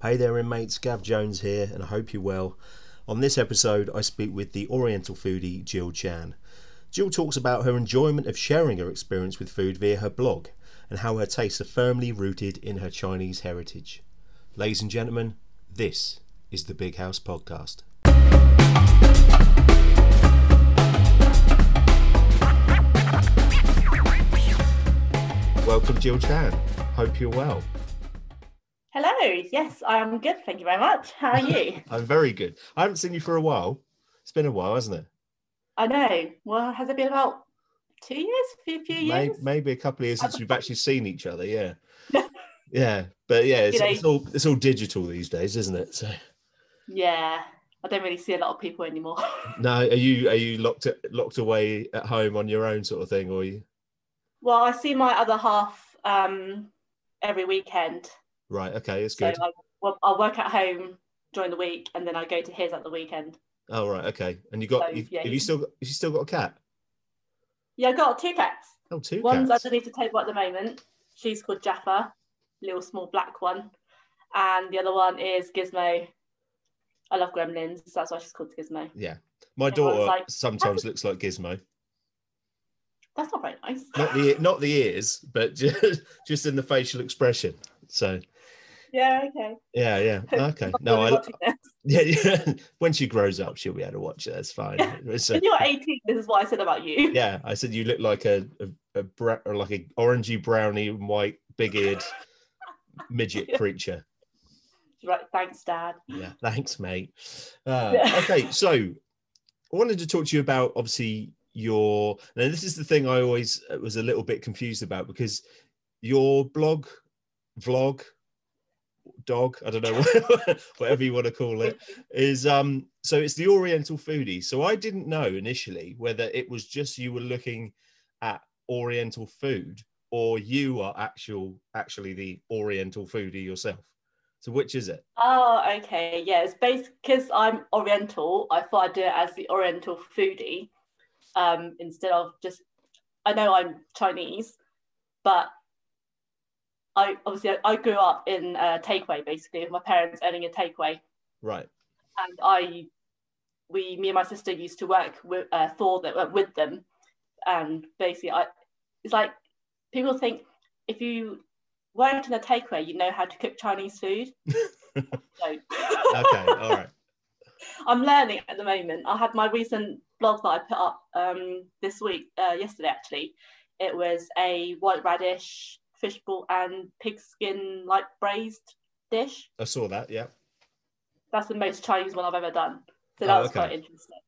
Hey there, inmates. Gav Jones here, and I hope you're well. On this episode, I speak with the Oriental foodie Jill Chan. Jill talks about her enjoyment of sharing her experience with food via her blog and how her tastes are firmly rooted in her Chinese heritage. Ladies and gentlemen, this is the Big House Podcast. Welcome, Jill Chan. Hope you're well. Hello. Yes, I am good. Thank you very much. How are you? I'm very good. I haven't seen you for a while. It's been a while, hasn't it? I know. Well, has it been about two years? A few, years? Maybe, maybe a couple of years since we've actually seen each other. Yeah. yeah. But yeah, it's, You know- it's all it's all digital these days, isn't it? So Yeah. I don't really see a lot of people anymore. no, are you are you locked locked away at home on your own sort of thing, or are you well, I see my other half um, every weekend. Right? Okay, it's So good. I, well, I'll work at home during the week and then I go to his at the weekend. Oh right, okay. And you got So, you, yeah, have you still got you still got a cat? Yeah, I got two cats. Oh, two One's cats. underneath the table at the moment. She's called Jaffa, little small black one. And the other one is Gizmo. I love gremlins. so That's why she's called Gizmo. Yeah, my daughter like, sometimes looks like Gizmo. That's not very nice. Not the not the ears, but just just in the facial expression. So yeah, okay. yeah, yeah. Okay. No, I. Yeah, yeah. when she grows up, she'll be able to watch it. That's fine. A- When you're 18, this is what I said about you. yeah, I said you look like a a, a bra- or like a orangey brownie and white big eared midget creature. Right, thanks, Dad. Yeah, thanks, mate. Uh, okay, so I wanted to talk to you about obviously your. Now, this is the thing I always uh, was a little bit confused about because your blog, vlog, dog, I don't know, whatever you want to call it, is um. So it's the Oriental foodie. So I didn't know initially whether it was just you were looking at Oriental food or you are actual actually the Oriental foodie yourself. So which is it? Oh, okay. Yeah, it's based because I'm Oriental. I thought I'd do it as the Oriental foodie um, instead of just. I know I'm Chinese, but I obviously I, I grew up in a takeaway basically with my parents owning a takeaway, Right. and I, we, me and my sister used to work with uh, for them uh, with them, and basically I, it's like people think if you worked in a takeaway, you know how to cook Chinese food. so, Okay. All right. I'm learning at the moment. I had my recent blog that I put up um, this week, uh, yesterday actually. It was a white radish, fishball, and pigskin like braised dish. I saw that. Yeah. That's the most Chinese one I've ever done. So Oh, that was okay. quite interesting.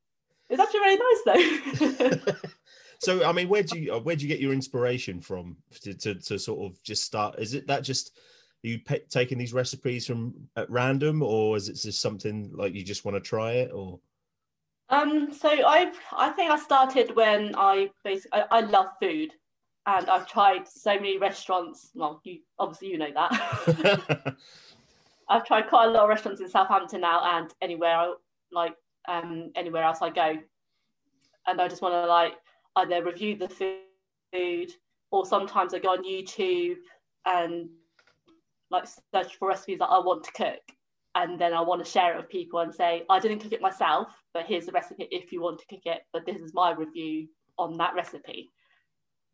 It's actually really nice though. so I mean, where do you uh, where do you get your inspiration from to, to, to sort of just start? Is it that just you pe- taking these recipes from at random, or is it just something like you just want to try it? Or um, so I've I think I started when I basically I, I love food, and I've tried so many restaurants. Well, you obviously you know that. I've tried quite a lot of restaurants in Southampton now and anywhere I- like um anywhere else I go. And I just want to like either review the food or sometimes I go on YouTube and like search for recipes that I want to cook. And then I want to share it with people and say, I didn't cook it myself, but here's the recipe if you want to cook it. But this is my review on that recipe.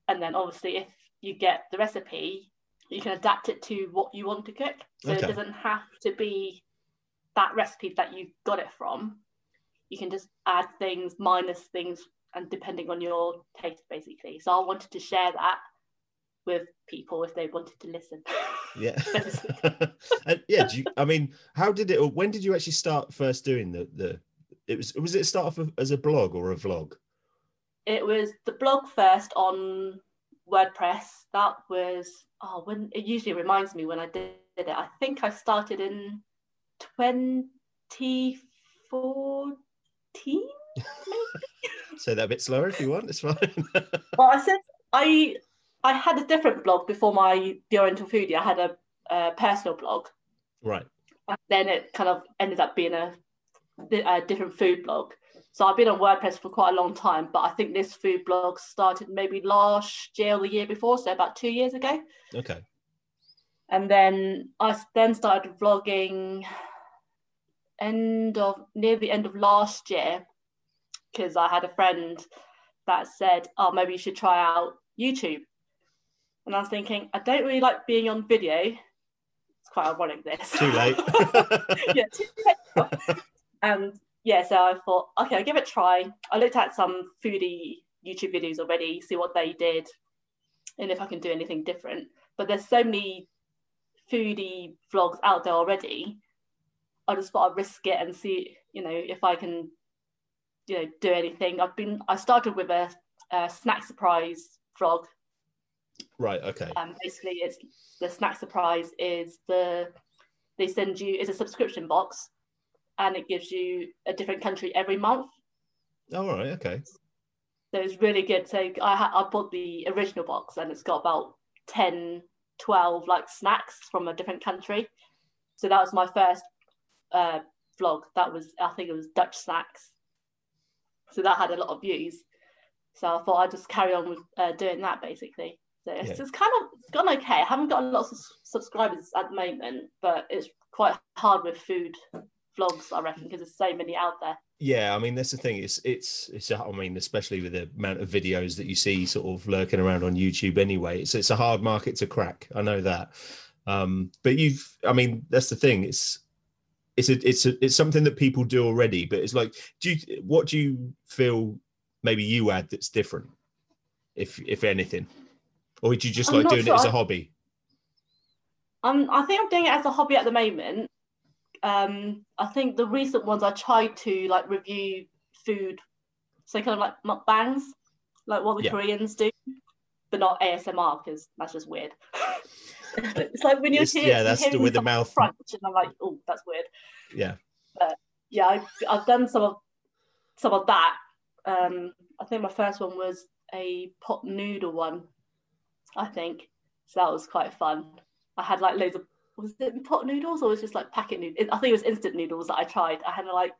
And then obviously if you get the recipe, you can adapt it to what you want to cook. So Okay. it doesn't have to be that recipe that you got it from. You can just add things, minus things, and depending on your taste, basically. So I wanted to share that with people if they wanted to listen. yeah, and yeah. Do you, I mean, how did it? Or when did you actually start first doing the the? It was was it start off as a blog or a vlog? It was the blog first on WordPress. That was oh when it usually reminds me when I did it. I think I started in 2014. Say that a bit slower if you want. It's fine. Well, I said I I had a different blog before my The Oriental Foodie. I had a, a personal blog, right. and then it kind of ended up being a, a different food blog. So I've been on WordPress for quite a long time, but I think this food blog started maybe last year or the year before, so about two years ago. Okay. And then I then started vlogging end of near the end of last year because I had a friend that said, "Oh, maybe you should try out YouTube." And I was thinking, I don't really like being on video. It's quite ironic this. Too late. yeah, too late. and yeah, so I thought, okay, I'll give it a try. I looked at some foodie YouTube videos already, see what they did, and if I can do anything different. But there's so many foodie vlogs out there already. I just thought I'd risk it and see, you know, if I can, you know, do anything. I've been, I started with a, a snack surprise vlog right. Okay. um, basically, it's the snack surprise is the they send you is a subscription box, and it gives you a different country every month. All right. Okay. So it's really good. So I ha- I bought the original box, and it's got about 10, 12 like snacks from a different country. So that was my first uh, vlog. That was I think it was Dutch snacks. So that had a lot of views. So I thought I'd just carry on with uh, doing that basically. So it's Yeah. just kind of it's gone okay. I haven't got a lot of subscribers at the moment, but it's quite hard with food vlogs, I reckon, because there's so many out there. Yeah, I mean that's the thing. It's it's it's. I mean, especially with the amount of videos that you see sort of lurking around on YouTube. Anyway, it's it's a hard market to crack. I know that. Um, but you've. I mean, that's the thing. It's it's a, it's a, it's something that people do already. But it's like, do you what do you feel maybe you add that's different, if if anything, or do you just I'm like doing sure. it as a hobby? Um, I think I'm doing it as a hobby at the moment. Um, I think the recent ones I tried to like review food, so kind of like mukbangs, like what the Yeah. Koreans do, but not ASMR because that's just weird. it's like when you're It's- hear- yeah, that's hearing the- with the mouth. crunch, and I'm like, oh, that's weird. Yeah. But Yeah, I've, I've done some of some of that. Um, I think my first one was a pot noodle one. I think so. That was quite fun. I had like loads of was it pot noodles or was it just like packet noodles? I think it was instant noodles that I tried. I had like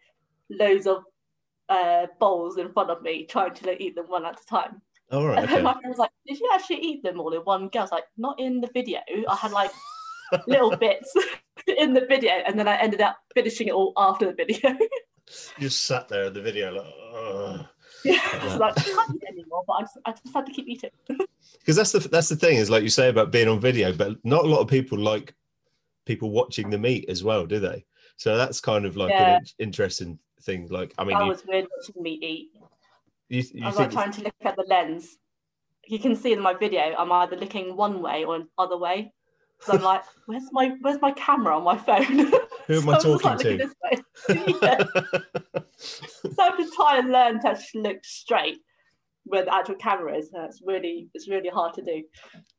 loads of uh, bowls in front of me, trying to like, eat them one at a time. All right. And then Okay. my friend was like, "Did you actually eat them all in one go?" I was like, "Not in the video. I had like little bits in the video, and then I ended up finishing it all after the video." just sat there in the video like. "Ugh." yeah, like I can't eat anymore, but I just, I just had to keep eating. because that's the that's the thing is like you say about being on video but not a lot of people like people watching them eat as well do they so that's kind of like Yeah. an interesting thing like i mean you, was weird watching me eat. you, you I was like trying to look at the lens. You can see in my video, I'm either looking one way or another way. So I'm like, where's my where's my camera on my phone? Who am So I talking to? looking this way. Yeah. So I have to try and learn to actually look straight the actual camera is. And uh, it's really it's really hard to do.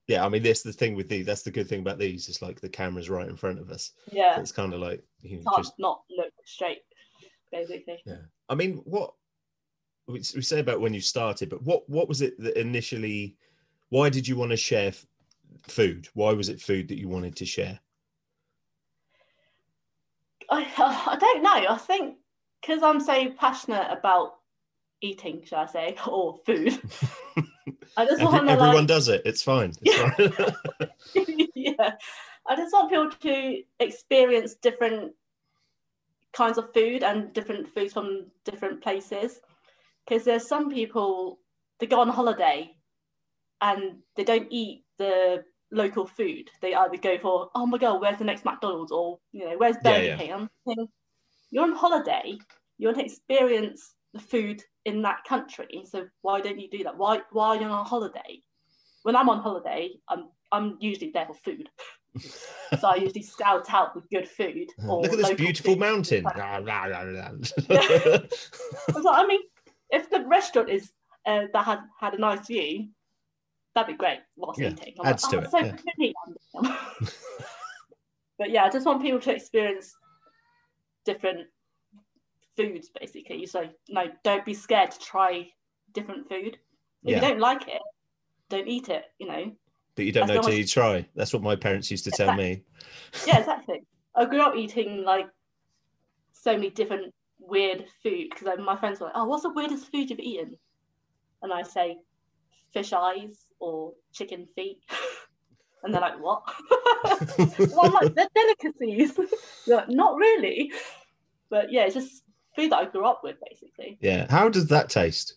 yeah i mean that's the thing with these that's the good thing about these it's like the camera's right in front of us Yeah, So it's kind of like you hard just not look straight, basically. Yeah, I mean what we we say about when you started but what what was it that initially why did you want to share f- food why was it food that you wanted to share I I don't know. I think because I'm so passionate about eating, shall I say, or food. I just Every- want everyone like, does it it's fine it's fine yeah. I just want people to experience different kinds of food and different foods from different places. Because there's some people they go on holiday and they don't eat the local food. They either go for, oh my god, where's the next McDonald's or you know, where's Yeah, Burger yeah. King? I'm thinking, you're on holiday, you want to experience the food in that country. So why don't you do that? Why why are you on holiday? When I'm on holiday, I'm I'm usually there for food. so I usually scout out the good food. Look at this beautiful food. mountain. I was like, I mean, if the restaurant is uh, that had had a nice view, that'd be great whilst Yeah, eating. I'm adds like, to oh, it, So yeah. but yeah, I just want people to experience different foods, basically. So no, don't be scared to try different food. If Yeah. you don't like it, don't eat it. You know. but you don't As know till you try. That's what my parents used to tell me. Yeah, exactly. I grew up eating like so many different weird food because like, my friends were like, "Oh, what's the weirdest food you've eaten?" And I say, fish eyes or chicken feet. And they're like, what? well, I'm like, they're delicacies. like, Not really. But yeah, it's just food that I grew up with, basically. Yeah. How does that taste?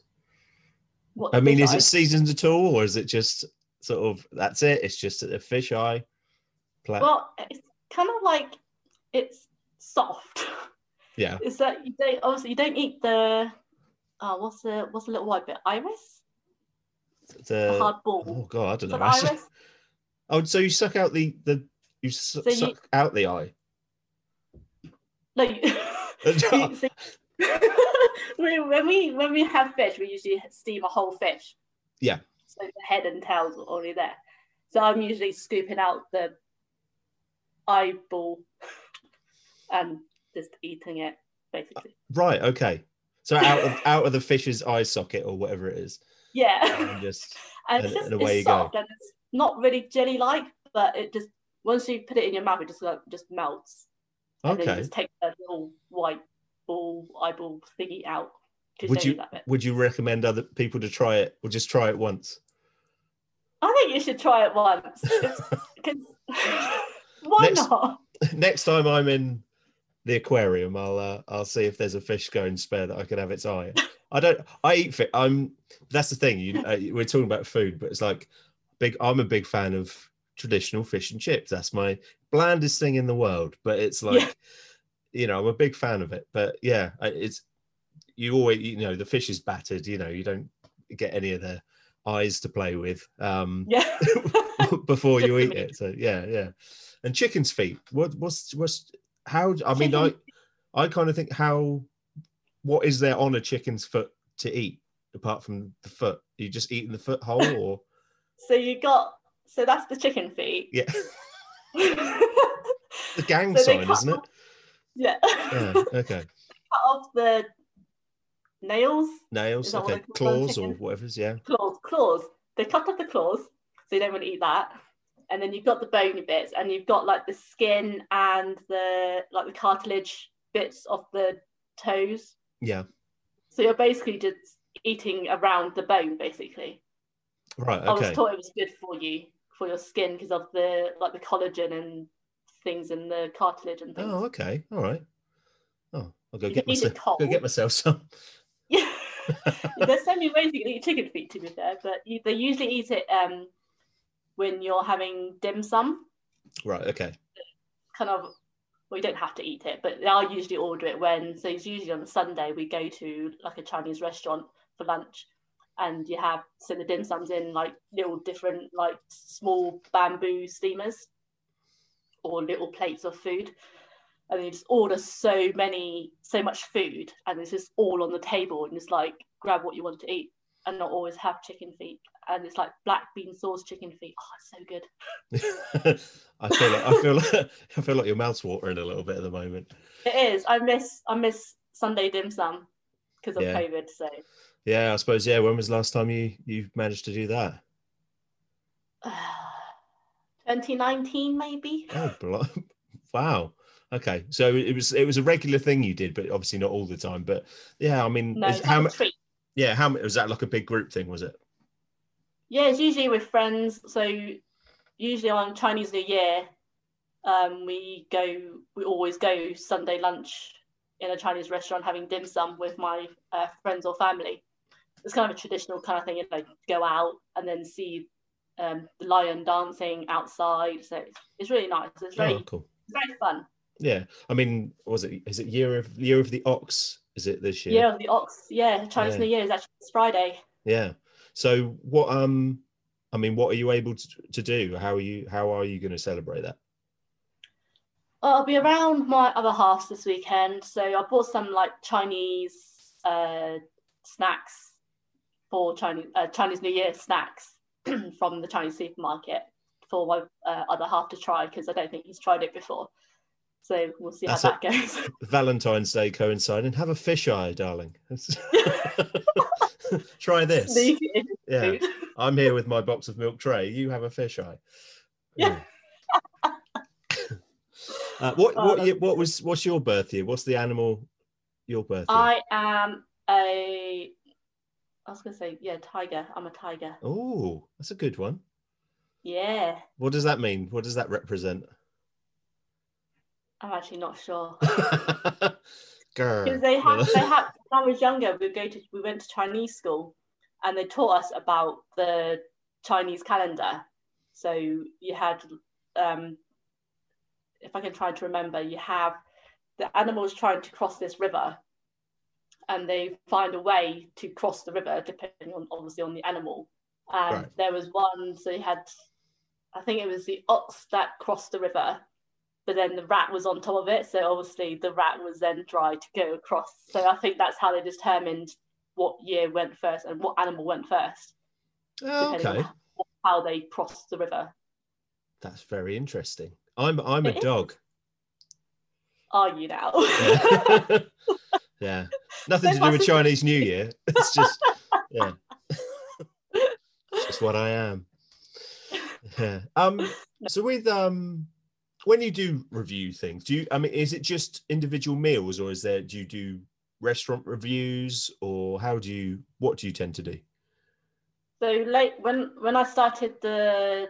What I mean, is eye- it seasoned at all, or is it just sort of that's it? It's just a fish eye. Well, it's kind of like it's soft. yeah. Is that you don't obviously you don't eat the oh what's the what's the little white bit? Iris? The The, hard ball. oh god, I don't know. Iris? Oh, so you suck out the the you su- So you- suck out the eye. No, you, when we when we have fish, we usually steam a whole fish. Yeah. So the head and tails are already there. So I'm usually scooping out the eyeball and just eating it, basically. Uh, right. Okay. So out of out of the fish's eye socket or whatever it is, Yeah. and just and And- it's just and away you go. soft and it's not really jelly like, but it just once you put it in your mouth, it just like, just melts. And okay. just take the little white ball eyeball thingy out. Would you that would you recommend other people to try it, or just try it once? I think you should try it once. Because why Next- not? Next time I'm in the aquarium, I'll uh, I'll see if there's a fish going spare that I can have its eye. I don't. I eat fish. I'm. That's the thing. You, uh, we're talking about food, but it's like big. I'm a big fan of traditional fish and chips. That's my blandest thing in the world. But it's like, Yeah. you know, I'm a big fan of it. But yeah, it's you always. You know, the fish is battered. You know, you don't get any of the eyes to play with. Um, Yeah. before you eat it. So yeah, yeah. And chicken's feet. What what's what's how I mean I Chicken- I kind of think how what is there on a chicken's foot to eat apart from the foot? Are you just eating the foot whole or so you got so that's the chicken feet. yeah. the gang So sign, isn't it? Yeah. Yeah, okay. Cut off the nails, Nails, Is that what okay. they call it on Claws or whatever it is, yeah. claws, claws. They cut off the claws, so you don't want to eat that. And then you've got the bony bits, and you've got like the skin and the like the cartilage bits of the toes. Yeah. So you're basically just eating around the bone, basically. Right, I was okay. taught it was good for you for your skin because of the like the collagen and things in the cartilage and things. Oh, okay. All right. Oh, I'll go You get can eat it myself go get myself some. Yeah. There's so many ways you can eat chicken feet, to be fair, but you, they usually eat it um, when you're having dim sum. Right, okay. Kind of, well, you don't have to eat it, but I usually order it when. So it's usually on Sunday we go to like a Chinese restaurant for lunch, and you have so the dim sums in like little different like small bamboo steamers or little plates of food. And then you just order so many, so much food, and it's just all on the table, and just like grab what you want to eat, and not always have chicken feet. And it's like black bean sauce chicken feet. Oh, it's so good. I feel like I feel like I feel like your mouth's watering a little bit at the moment. It is. I miss, I miss Sunday dim sum because of Yeah. COVID. So Yeah, I suppose. Yeah, when was the last time you you managed to do that? 2019 maybe. Oh, blo- wow. Okay, so it was it was a regular thing you did, but obviously not all the time. But yeah, I mean, No, is- how much? treat. Yeah, how much was that? Like a big group thing, was it? Yeah, it's usually with friends. So usually on Chinese New Year, um, we go. We always go Sunday lunch in a Chinese restaurant having dim sum with my uh, friends or family. It's kind of a traditional kind of thing. You know, go out and then see um, the lion dancing outside. So it's, it's really nice. It's very, Oh, cool. it's very fun. Yeah, I mean, was it is it year of year of the ox? Is it this year? Yeah, the ox. Yeah, Chinese Yeah. New Year is actually this Friday. Yeah. So what? Um, I mean, what are you able to, to do? How are you? How are you going to celebrate that? I'll be around my other halves this weekend, so I bought some like Chinese uh, snacks for Chinese uh, Chinese New Year snacks from the Chinese supermarket for my uh, other half to try because I don't think he's tried it before. So we'll see That's how that goes. Valentine's Day coinciding. Have a fish eye, darling. Try this. Yeah. I'm here with my box of milk tray. You have a fish eye. Yeah. uh, what what that's what was what's your birth year? What's the animal your birth year? I am a. I was gonna say yeah, tiger. I'm a tiger. Oh, that's a good one. Yeah, What does that mean? What does that represent? I'm actually not sure. Because they had, they had. When I was younger, we go to, we went to Chinese school, and they taught us about the Chinese calendar. So you had, um, if I can try to remember, you have the animals trying to cross this river, and they find a way to cross the river, depending on obviously on the animal. And Right. there was one, so you had, I think it was the ox that crossed the river, but then the rat was on top of it. So obviously the rat was then dry to go across. So I think that's how they determined what year went first and what animal went first, Oh, okay, how they crossed the river. that's very interesting. I'm I'm a is. dog. Are you now? Yeah. yeah. Nothing That's to do with. Chinese New Year. It's just yeah. It's just what I am. Yeah. Um so with um when you do review things, do you I mean is it just individual meals or is there do you do restaurant reviews or how do you what do you tend to do? So late when when I started the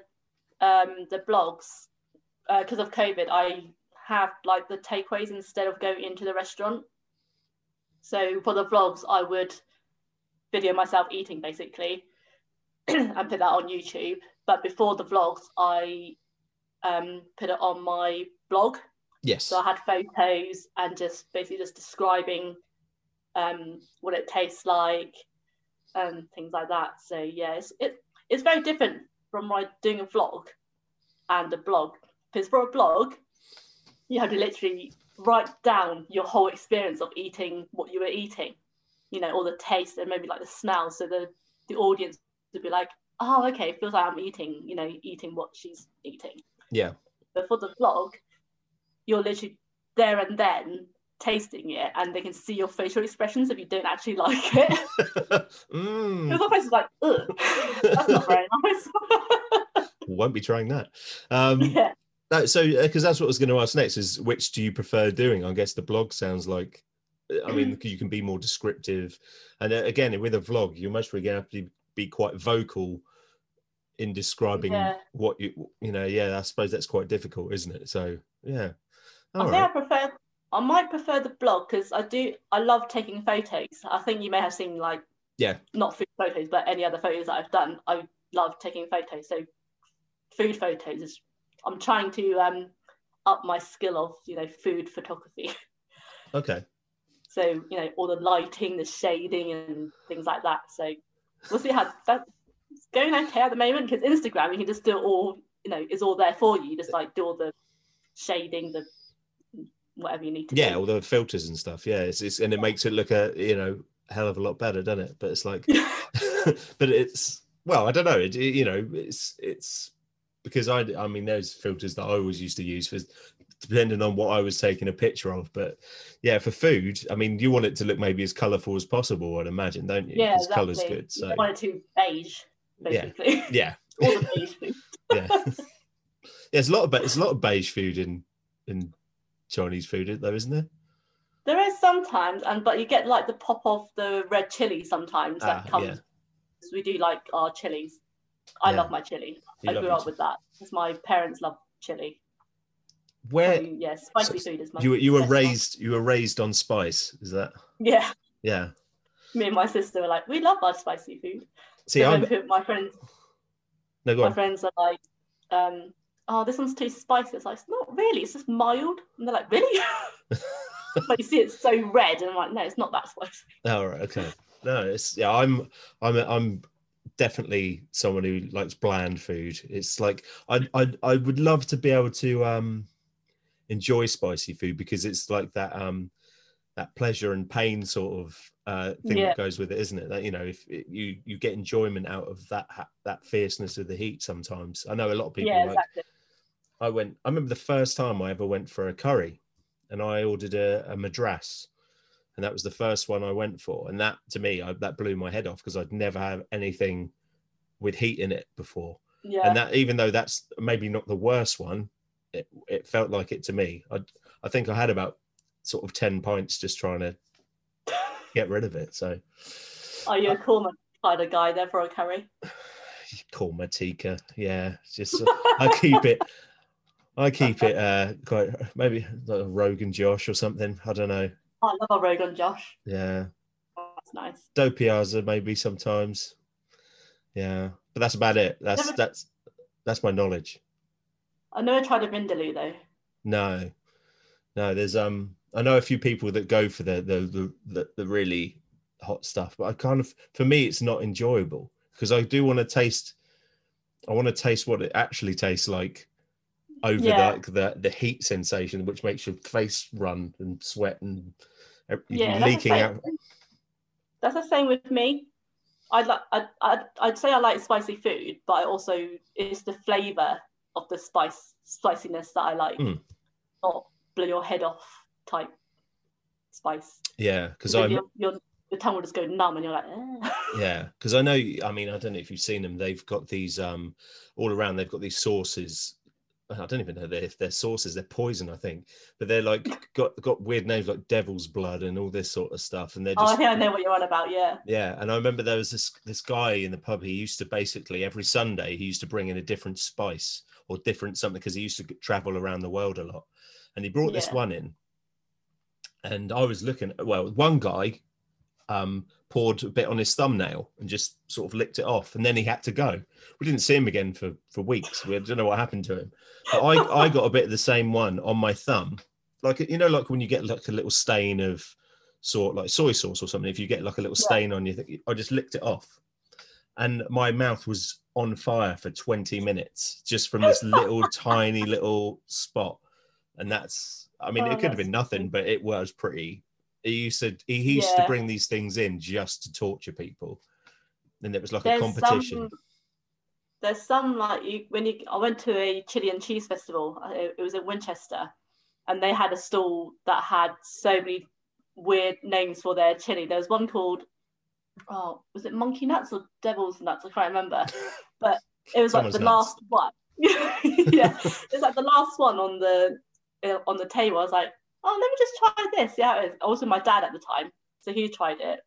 um the blogs because of COVID, I have like the takeaways instead of going into the restaurant. So for the vlogs, I would video myself eating basically and put that on YouTube. But before the vlogs, I um, put it on my blog. Yes. So I had photos and just basically just describing um, what it tastes like and things like that. So yeah, it's it, it's very different from like doing a vlog and a blog. Because for a blog, you have to literally write down your whole experience of eating what you were eating. You know, all the taste and maybe like the smell. So the the audience would be like, oh, okay, it feels like I'm eating. You know, eating what she's eating. yeah. But for the vlog, you're literally there and then tasting it, and they can see your facial expressions if you don't actually like it. mm, Because my face is like, ugh, that's not very nice. won't be trying that. Um yeah, No, so uh, because that's what I was going to ask next is which do you prefer doing? I guess the blog sounds like, uh, I mean, mm. you can be more descriptive, and uh, again with a vlog, you're most probably going to have to be quite vocal in describing Yeah. what you, you know. Yeah, I suppose that's quite difficult, isn't it? So yeah, I all think I prefer. I might prefer the blog because I do. I love taking photos. I think you may have seen like Yeah. not food photos, but any other photos that I've done. I love taking photos. So food photos is. I'm trying to um up my skill of you know food photography. Okay, So you know all the lighting, the shading, and things like that. So we'll see how that's going okay at the moment because Instagram you can just do it all. You know, it's all there for you. Just like do all the shading, the whatever you need to yeah, do. all the filters and stuff. Yeah, it's, it's and it makes it look a you know hell of a lot better, doesn't it? But it's like, but it's well, I don't know. It- you know, it's it's because I I mean, there's filters that I always used to use for depending on what I was taking a picture of. But yeah, for food, I mean, you want it to look maybe as colourful as possible. I'd imagine, don't you? yeah, exactly. colour's good. You So wanted to beige, Yeah. basically. yeah, all the beige food. yeah. yeah, there's a lot of there's a lot of beige food in in Chinese food, though, isn't there? There is sometimes, and but you get like the pop of the red chili sometimes that Ah, comes. yeah. We do like our chilies. I Yeah. love my chili. You I grew up with that because my parents love chili. Where So, yeah, spicy so food is my. you were you were one. raised you were raised on spice, is that? Yeah, Yeah. me and my sister were like, we love our spicy food. See, so I'm my friends, no go my on. friends are like, um, "Oh, this one's too spicy." It's like, "It's not really. It's just mild." And they're like, "Really?" but you see, it's so red, and I'm like, "No, it's not that spicy." Oh, right, okay. No, it's yeah. I'm I'm I'm definitely someone who likes bland food. It's like I I I would love to be able to um enjoy spicy food because it's like that um that pleasure and pain sort of uh thing Yeah. that goes with it, isn't it? That you know, if it, you you get enjoyment out of that that fierceness of the heat. Sometimes I know a lot of people yeah, like exactly. I went. I remember the first time I ever went for a curry, and I ordered a, a madras, and that was the first one I went for. And that, to me, I, that blew my head off because I'd never had anything with heat in it before. Yeah, And that, even though that's maybe not the worst one, it, it felt like it to me. I, I think I had about sort of ten pints just trying to get rid of it. So, are you a korma kind of guy there for a curry? korma tikka. Yeah, just I keep it. I keep it uh quite maybe like Rogan Josh or something. I don't know. I love a Rogan Josh. Yeah, That's nice. dopiaza maybe sometimes. Yeah, but that's about it. That's Never- that's that's my knowledge. I never tried a vindaloo though. No, no. There's um. I know a few people that go for the the the, the, the really hot stuff, but I kind of for me it's not enjoyable because I do want to taste. I want to taste what it actually tastes like over Yeah. the, the the heat sensation, which makes your face run and sweat and Yeah, that's the leaking same. out. That's the same with me. I like. I'd, I'd, I'd say I like spicy food, but I also it's the flavor of the spice spiciness that I like, Mm. not blow your head off type spice. Yeah, because I'm your, your your tongue will just go numb, and you're like, eh. Yeah, because I know. I mean, I don't know if you've seen them. They've got these um all around. They've got these sauces. I don't even know if they're sauces. They're poison, I think. But they're like got got weird names like Devil's Blood and all this sort of stuff. And they're oh, I just think I know what you're on about. Yeah, yeah. And I remember there was this this guy in the pub. He used to basically every Sunday he used to bring in a different spice or different something because he used to travel around the world a lot. And he brought this one in, and I was looking. Well, one guy um, poured a bit on his thumbnail and just sort of licked it off, and then he had to go. We didn't see him again for for weeks. We don't know what happened to him. But I I got a bit of the same one on my thumb, like you know, like when you get like a little stain of sort like soy sauce or something. If you get like a little Yeah. stain on your, thing, I just licked it off, and my mouth was on fire for 20 minutes just from this little tiny little spot and that's i mean Oh, it could have been nothing but it was pretty he used to he, used to bring these things in just to torture people and it was like a competition some. There's some like you when you. I went to a chili and cheese festival. uh, It, it was in Winchester, and they had a stall that had so many weird names for their chili. There was one called, oh, was it monkey nuts or devil's nuts? I can't remember. But it was like the nuts. last one. yeah, it's like the last one on the uh, on the table. I was like, oh, let me just try this. Yeah, it is. Also, my dad at the time, so he tried it,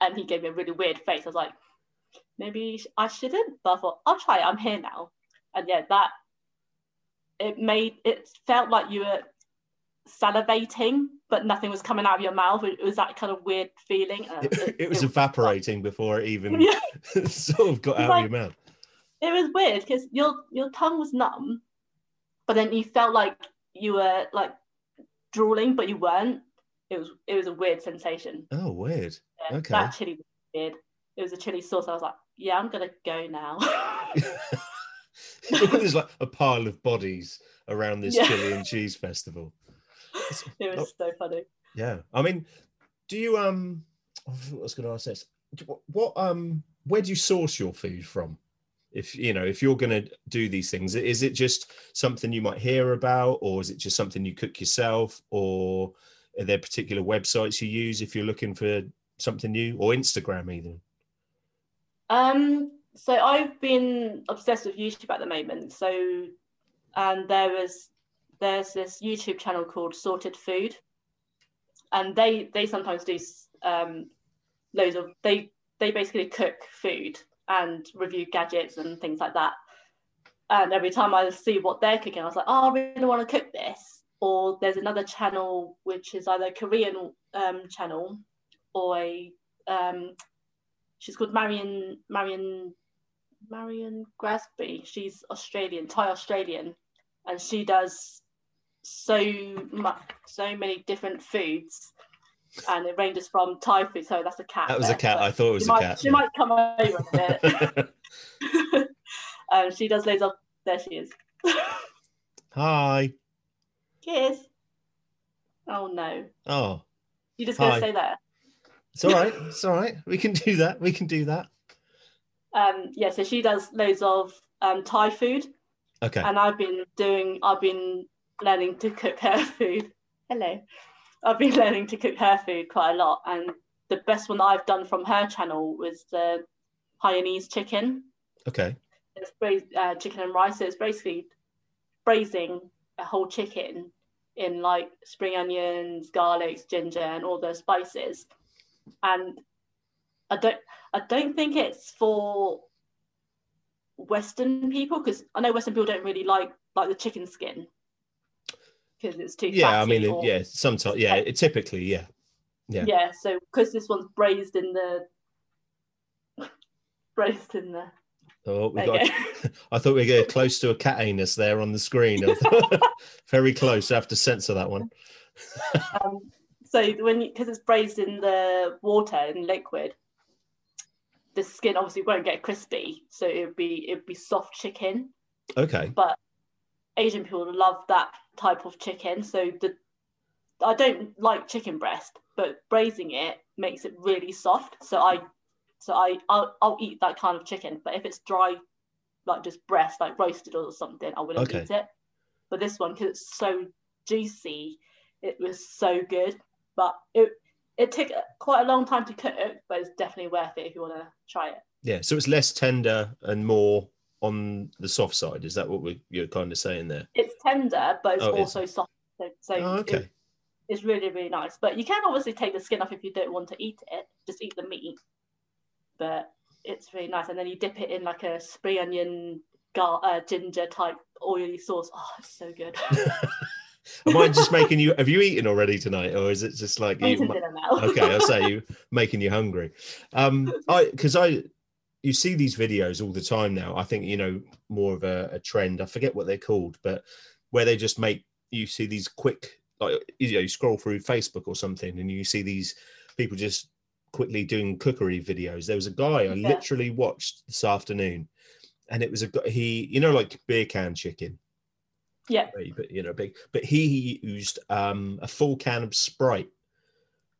and he gave me a really weird face. I was like, maybe I shouldn't, but I thought I'll try it. I'm here now, and yeah, that it made it felt like you were salivating, but nothing was coming out of your mouth. It was that kind of weird feeling. and it, it was it- evaporating before it even Yeah, sort of got out like- of your mouth it was weird because your your tongue was numb, but then you felt like you were like drooling, but you weren't. It was it was a weird sensation. oh weird Yeah, Okay. That chili was weird. It was a chili sauce. I was like, yeah, I'm gonna go now. there's like a pile of bodies around this Yeah. chili and cheese festival it was so funny. Yeah, I mean, do you um? I was going to ask this. What um? Where do you source your food from? If you know, if you're going to do these things, is it just something you might hear about, or is it just something you cook yourself, or are there particular websites you use if you're looking for something new, or Instagram even? Um, so I've been obsessed with YouTube at the moment. So, and there was there's this YouTube channel called Sorted Food, and they they sometimes do um, loads of they they basically cook food and review gadgets and things like that. And every time I see what they're cooking, I was like, oh, I really want to cook this. Or there's another channel which is either a Korean um, channel or a um, she's called Marion Marion Marion Grasby. She's Australian, Thai Australian, and she does so much, so many different foods, and it ranges from Thai food. So that's a cat. That was a cat. I thought it was a might, cat. She might come over a bit. um, she does loads of. There she is. Hi. Cheers. Oh no, Oh, you just gonna Hi. stay there. it's all right. It's all right. We can do that. We can do that. Um, yeah, so she does loads of um, Thai food. Okay. and I've been doing I've been learning to cook her food. Hello. I've been learning to cook her food quite a lot and the best one that I've done from her channel was the Hainanese chicken. Okay. It's braised uh, chicken and rice. So it's basically braising a whole chicken in like spring onions, garlics, ginger, and all the spices. And I don't I don't think it's for Western people because I know Western people don't really like like the chicken skin because it's too. Yeah, I mean, or- yeah, sometimes, yeah, it typically, yeah. yeah. yeah. So because this one's braised in the braised in the. Oh, we got. I thought we were close to a cat anus there on the screen. Very close. I have to censor that one. um, so when because it's braised in the water and liquid, the skin obviously won't get crispy, so it'd be it'd be soft chicken. Okay. But Asian people love that type of chicken, so the I don't like chicken breast, but braising it makes it really soft. So I so I I'll, I'll eat that kind of chicken, but if it's dry, like just breast, like roasted or something, I wouldn't Okay. eat it. But this one, because it's so juicy, it was so good. But it it took quite a long time to cook, but it's definitely worth it if you want to try it. Yeah. So it's less tender and more on the soft side. Is that what we, you're kind of saying there? It's tender, but it's Oh, also soft. So, Oh, it- it's really really nice. But you can obviously take the skin off if you don't want to eat it. Just eat the meat. But it's really nice, and then you dip it in like a spring onion, gar- uh, ginger type oily sauce. Oh, it's so good. Am I just making you? Have you eaten already tonight, or is it just like you? eating dinner now. okay, I'll say you making you hungry. Um, I because I you see these videos all the time now. I think you know more of a, a trend. I forget what they're called, but where they just make you see these quick like you know you scroll through Facebook or something, and you see these people just quickly doing cookery videos. There was a guy I Yeah. literally watched this afternoon, and it was a guy he you know like beer can chicken yeah, But you you know, big. But he used um, a full can of Sprite,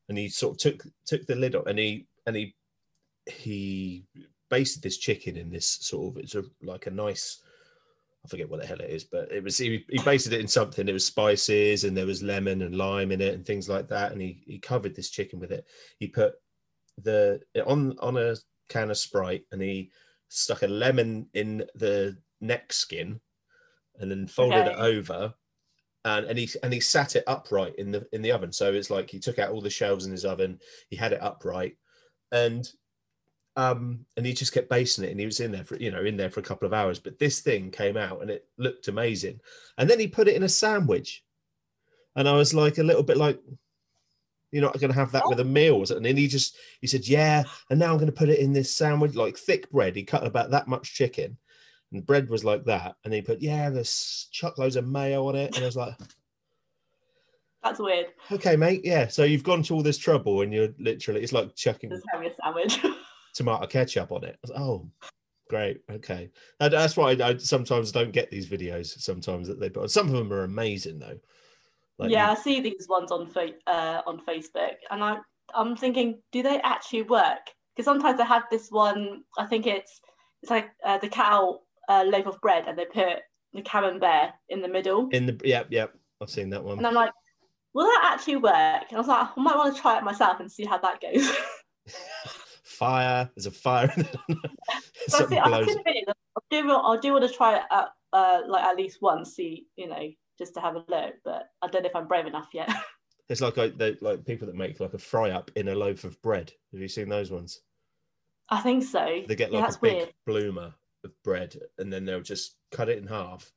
and he sort of took took the lid off, and he and he he basted this chicken in this sort of it's a like a nice. I forget what the hell it is, but it was he, he basted it in something. It was spices and there was lemon and lime in it and things like that. And he he covered this chicken with it. He put the on on a can of Sprite and he stuck a lemon in the neck skin and then folded it over and, and he and he sat it upright in the in the oven so it's like he took out all the shelves in his oven he had it upright and um and he just kept basing it and he was in there for you know in there for a couple of hours. But this thing came out and it looked amazing. And then he put it in a sandwich. And i was like a little bit like you're not going to have that with a meal. And he just he said yeah and now i'm going to put it in this sandwich like thick bread. He cut about that much chicken and bread was like that. And he put yeah there's chuck loads of mayo on it. And i was like that's weird. okay mate yeah. So you've gone to all this trouble and you're literally it's like chucking Just having a sandwich. tomato ketchup on it was oh great okay And that's why I, I sometimes don't get these videos sometimes that they put some of them are amazing though Like, yeah, I see these ones on fa- uh, on Facebook, and I I'm thinking, do they actually work? Because sometimes I have this one. I think it's it's like uh, the cow uh, loaf of bread, and they put the camembert in the middle, in the yep yep i've seen that one and I'm like, will that actually work? And I was like, I might want to try it myself and see how that goes. fire there's a fire in it. So I Something see, I've blows. seen the video. I do, I do want to try it at, uh, like at least once, see, you know, just to have a look. But I don't know if I'm brave enough yet. It's like they like people that make like a fry up in a loaf of bread. Have you seen those ones? I think so. They get like that's a big weird. bloomer of bread, and then they'll just cut it in half,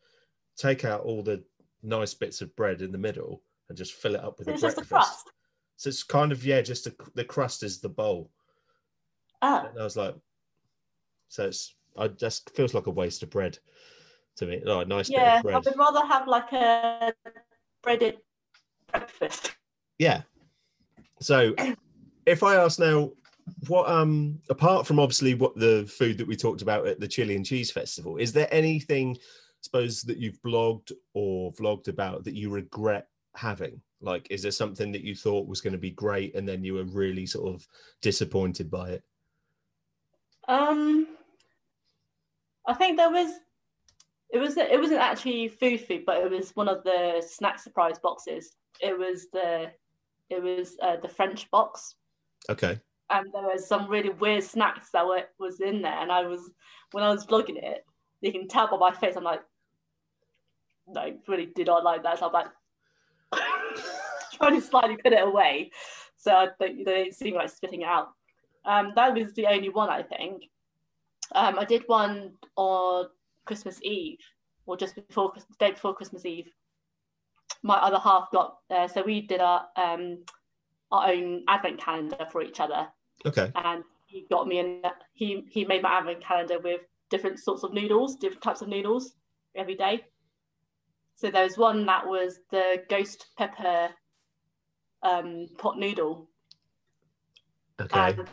take out all the nice bits of bread in the middle, and just fill it up with So a breakfast. a crust. So it's kind of yeah, just a, the crust is the bowl. Oh, And I was like, so it's I just feels like a waste of bread to me. A nice yeah. I would rather have like a breaded breakfast. Yeah. So if I ask now, what um apart from obviously what the food that we talked about at the Chili and Cheese Festival, is there anything suppose that you've blogged or vlogged about that you regret having? Like, is there something that you thought was going to be great and then you were really sort of disappointed by it? Um, I think there was. It was. It wasn't actually food food, but it was one of the snack surprise boxes. It was the. It was uh, the French box. Okay. and there was some really weird snacks that were was in there and i was when i was vlogging it you can tell by my face i'm like no really did not like that so i'm like trying to slightly put it away so I don't, they don't seem like spitting it out um that was the only one i think Um, I did one on Christmas Eve, or just before Christmas, day before Christmas Eve. My other half got there, so we did our um, our own advent calendar for each other, Okay. and he got me in. He he made my advent calendar with different sorts of noodles, different types of noodles every day. So there was one that was the ghost pepper um, pot noodle, Okay. and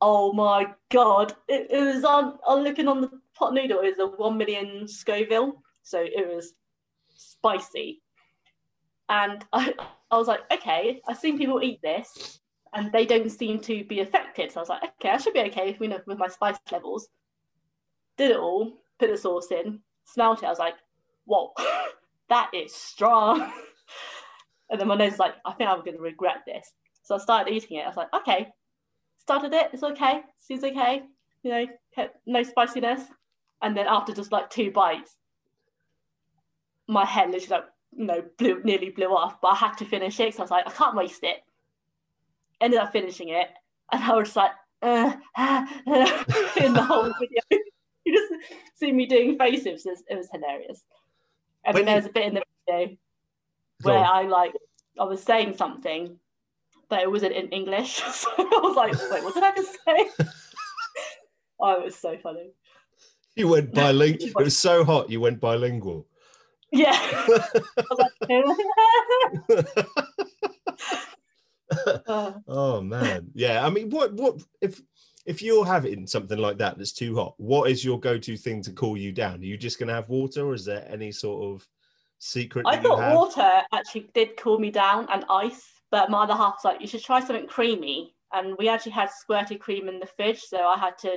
oh my god, it, it was on. I'm looking on the pot noodle. It was a one million Scoville, so it was spicy. And I, I was like, okay, I've seen people eat this, and they don't seem to be affected. So I was like, okay, I should be okay with, you know, with my spice levels. Did it all, put the sauce in, smelt it. I was like, whoa, that is strong. and then my nose was like, I think I'm going to regret this. So I started eating it. I was like, okay, started it. It's okay. Seems okay. You know, no spiciness. And then after just like two bites, my head literally like, you know, blew, nearly blew off. But I had to finish it. So I was like, I can't waste it. Ended up finishing it. And I was just like, uh, in the whole video. you just see me doing faces. It was, it was hilarious. And When then you- there's a bit in the video where. I like I was saying something, but it wasn't in English. So I was like, wait, what did I just say? oh, it was so funny. You went bilingual. it was so hot. You went bilingual. Yeah. I was like, oh man, yeah. I mean, what what if if you're having something like that that's too hot? What is your go-to thing to cool you down? Are you just gonna have water, or is there any sort of secret I thought have? water actually did cool me down and ice, but my other half's like, you should try something creamy. And we actually had squirty cream in the fridge, so I had to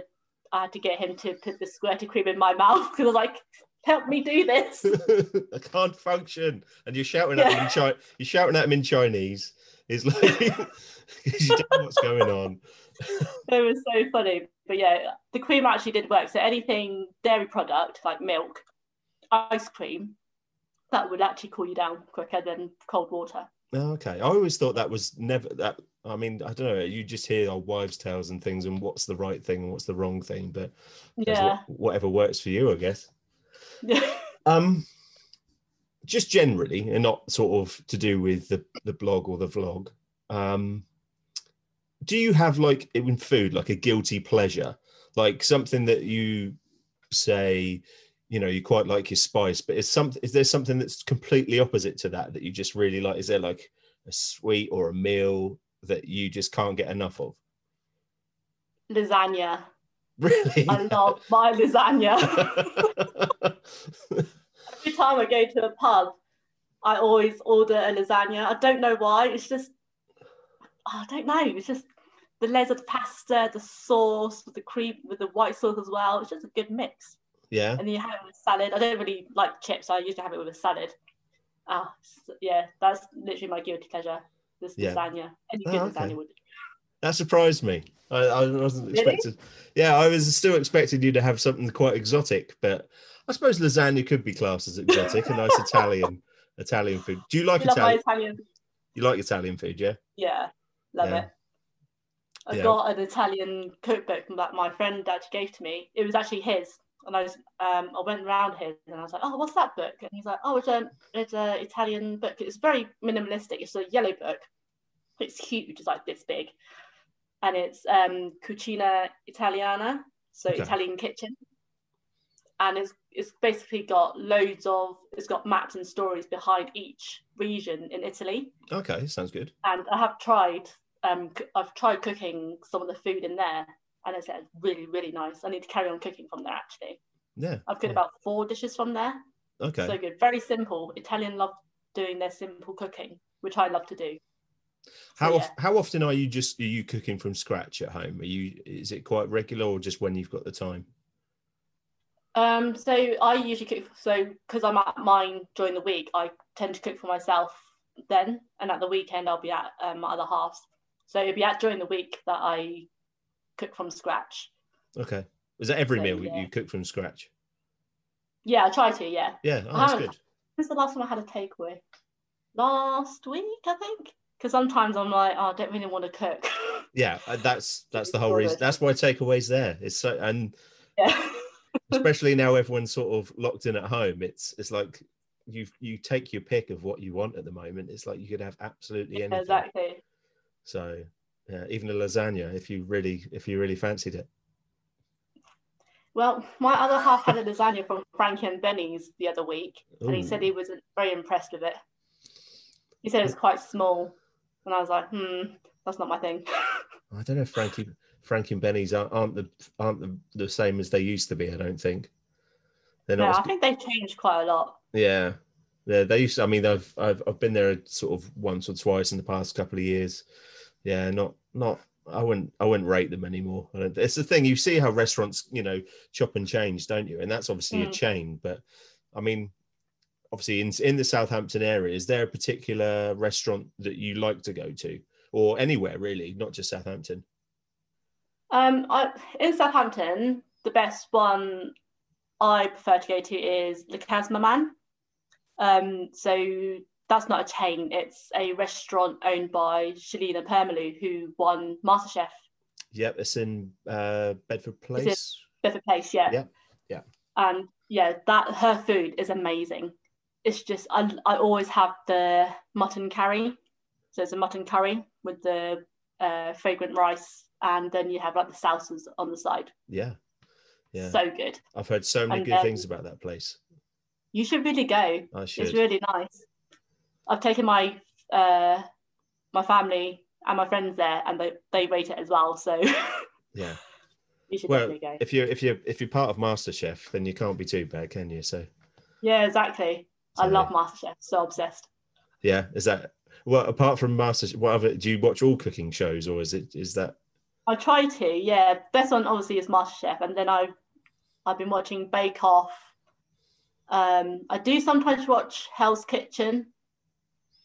I had to get him to put the squirty cream in my mouth because I was like, help me do this. I can't function, and you're shouting at him in Chi- You're shouting at him in Chinese. It's like you don't know what's going on. it was so funny. But yeah, the cream actually did work. So anything dairy product like milk, ice cream, that would actually cool you down quicker than cold water. Oh, okay, I always thought that was never that. I mean, I don't know. You just hear our wives' tales and things, and what's the right thing and what's the wrong thing, but Yeah. whatever works for you, I guess. Yeah. Um, just generally, and not sort of to do with the the blog or the vlog. Um, do you have like in food like a guilty pleasure, like something that you say, you know, you quite like your spice, but is some is there something that's completely opposite to that that you just really like? Is there like a sweet or a meal that you just can't get enough of? lasagna. Really? I love my lasagna. Every time I go to a pub, I always order a lasagna. I don't know why. It's just, I don't know. It's just the layers of pasta, the sauce with the cream, with the white sauce as well. It's just a good mix. Yeah. And then you have it with salad. I don't really like chips. I usually have it with a salad. Ah, s- yeah, that's literally my guilty pleasure. This Yeah. lasagna. Any Oh, good okay. lasagna would. That surprised me. I, I wasn't Really? expecting. Yeah, I was still expecting you to have something quite exotic, but I suppose lasagna could be classed as exotic, a nice Italian Italian food. Do you like I love my Italian? Italian. You like Italian food, yeah? Yeah, love Yeah. it. I Yeah. got an Italian cookbook that my friend actually gave to me. It was actually his, and I was um I went around his and I was like, oh, what's that book? And he's like, oh, it's a it's a Italian book. It's very minimalistic. It's a yellow book. It's huge. It's like this big, and it's um Cucina Italiana, so Okay. Italian kitchen, and it's it's basically got loads of it's got maps and stories behind each region in Italy Okay, sounds good. and I have tried. Um, I've tried cooking some of the food in there, and it's uh, really, really nice. I need to carry on cooking from there. Actually, Yeah. I've cooked yeah. about four dishes from there. Okay. So good, very simple. Italian love doing their simple cooking, which I love to do. how so, of, how often are you just are you cooking from scratch at home? Are you is it quite regular or just when you've got the time? Um, so I usually cook. So because I'm at mine during the week, I tend to cook for myself then, and at the weekend I'll be at um, my other halves. So it'll be at during the week that I cook from scratch. Okay. Is that every So, meal yeah. you cook from scratch? Yeah, I try to. Yeah. Yeah, oh, that's good. When's the last time I had a takeaway? Last week, I think. Because sometimes I'm like, oh, I don't really want to cook. Yeah, uh, that's that's the whole reason. That's why takeaways there. It's so and Yeah. especially now everyone's sort of locked in at home. It's it's like you you take your pick of what you want at the moment. It's like you could have absolutely anything. exactly. So yeah, even a lasagna if you really if you really fancied it. Well, my other half had a lasagna from Frankie and Benny's the other week, and he said he was very impressed with it. He said it was quite small, and I was like, hmm, that's not my thing. I don't know if Frankie Frankie and Benny's aren't, aren't the aren't the, the same as they used to be. I don't think they're yeah, not. I think they've changed quite a lot. yeah, yeah. They used. To, I mean, I've I've I've been there sort of once or twice in the past couple of years. Yeah, not not. I wouldn't I wouldn't rate them anymore. I don't, it's the thing you see how restaurants you know chop and change, don't you? And that's obviously a Mm. chain, but I mean. Obviously, in in the Southampton area, is there a particular restaurant that you like to go to, or anywhere really, not just Southampton? Um, I, in Southampton, the best one I prefer to go to is Lakaz Maman. Um, so that's not a chain; it's a restaurant owned by Shelina Permalloo, who won MasterChef. Yep, it's in uh, Bedford Place. Bedford Place, yeah. Yeah, yeah. And yeah, that her food is amazing. It's just I I always have the mutton curry. So it's a mutton curry with the uh, fragrant rice, and then you have like the salsas on the side. Yeah, yeah. So good. I've heard so many and good then- things about that place. You should really go. I should. It's really nice. I've taken my uh, my family and my friends there, and they, they rate it as well. So yeah. you should Well, definitely go. if you're if you're if you're part of MasterChef, then you can't be too bad, can you? So Yeah, exactly. I love MasterChef. So obsessed. yeah, is that well? Apart from MasterChef, what other do you watch all cooking shows, or is it is that I try to, yeah. Best one obviously is MasterChef, and then I've I've been watching Bake Off. Um, I do sometimes watch Hell's Kitchen,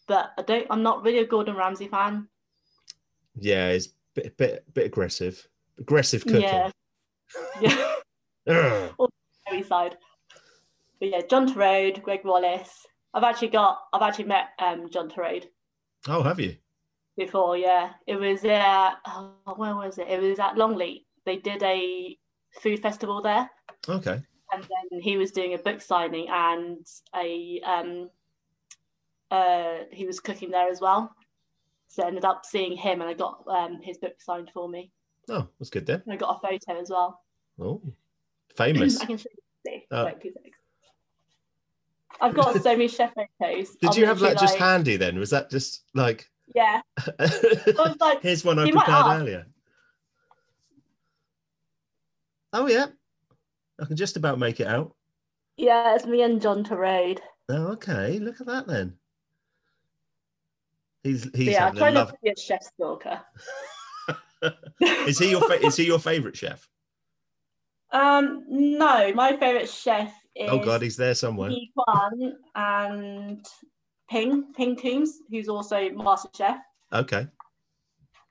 but I don't. I'm not really a Gordon Ramsay fan. yeah, it's bit bit bit aggressive, aggressive cooking. Yeah, yeah, Ugh. very side. But yeah, John Torode, Gregg Wallace. I've actually got. I've actually met um, John Torode Oh, have you? before. Yeah, it was. Uh, oh, where was it? It was at Longleat. They did a food festival there. Okay. and then he was doing a book signing and a um uh he was cooking there as well so I ended up seeing him and i got um his book signed for me Oh, that's good then. and i got a photo as well Oh, famous. i can show you Oh. like two seconds. i've got so many chef photos Did I'm you have that literally just like- handy then? Was that just like? yeah i was like Here's one I You prepared earlier. Oh yeah, I can just about make it out. yeah it's me and john Torode. Oh, okay. Look at that then. He's he's yeah i try not to be a chef stalker is he your fa- is he your favorite chef? um no my favorite chef is Oh God, he's there somewhere. Kwan and Ping, Ping Coombs, who's also Master Chef. Okay.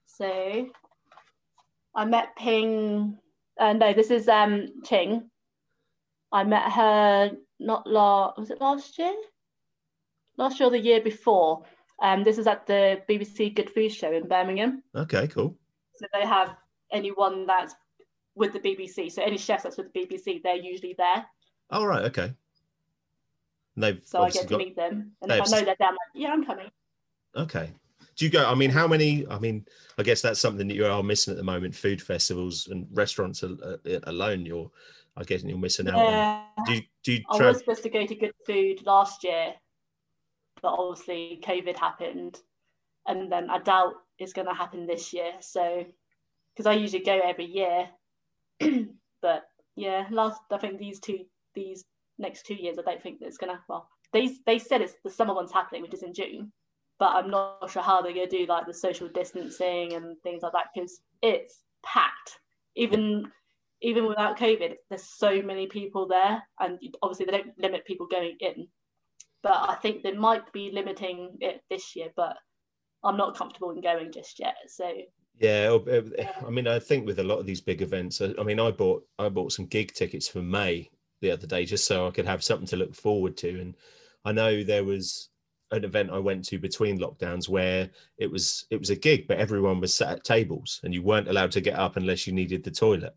So I met Ping, uh, no, this is um Ching. I met her not last, was it last year? Last year or the year before. Um, this is at the BBC Good Food Show in Birmingham. Okay. Cool. So they have anyone that's with the BBC. So any chefs that's with the BBC, they're usually there. All right. Okay. And they've So I get to got. meet them. And they if I know they're there, I'm like, yeah, I'm coming. Okay. Do you go? I mean, how many? I mean, I guess that's something that you are missing at the moment. Food festivals and restaurants uh, alone. You're, I guess, you're missing out. on. Yeah. Do you, do you I was supposed to go to Good Food last year, but obviously COVID happened, and then I doubt it's going to happen this year. So, because I usually go every year, but yeah, last I think these two these next two years, I don't think it's going to. Well, they they said it's the summer one's happening, which is in June, but I'm not sure how they're going to do like the social distancing and things like that because it's packed. Even even without COVID, there's so many people there, and obviously they don't limit people going in. But I think they might be limiting it this year, but I'm not comfortable in going just yet. So Yeah, oh, eh, eh, I mean, I think with a lot of these big events, I I mean, I bought I bought some gig tickets for May the other day just so I could have something to look forward to. And I know there was an event I went to between lockdowns where it was it was a gig, but everyone was sat at tables and you weren't allowed to get up unless you needed the toilet.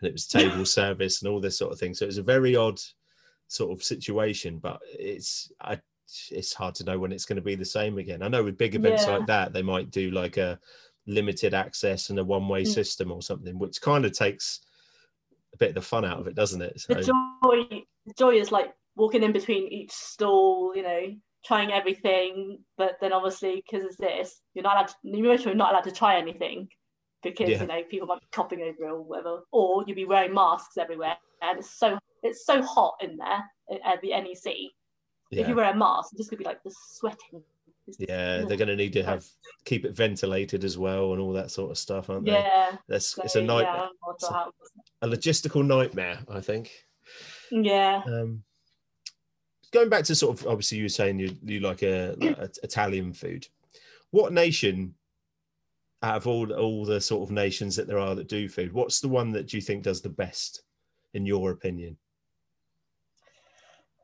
and it was table service and all this sort of thing. So it was a very odd sort of situation, but it's I it's hard to know when it's going to be the same again. I know with big events Yeah. like that, they might do like a limited access and a one-way Mm. system or something, which kind of takes a bit of the fun out of it, doesn't it? So the joy the joy is like walking in between each stall you know trying everything but then obviously because it's this you're not allowed to, you're not allowed to try anything because Yeah. you know people might be coughing over it or whatever or you'll be wearing masks everywhere and it's so it's so hot in there at- at the NEC if you wear a mask it's just gonna be like the sweating It's just- yeah, they're going to need to have keep it ventilated as well and all that sort of stuff, aren't they? yeah That's so, it's a nightmare, yeah, I don't know what to have. a logistical nightmare, I think. yeah Um, going back to sort of obviously you were saying you you like a, like a- Italian food. What nation out of all all the sort of nations that there are that do food, what's the one that do you think does the best in your opinion?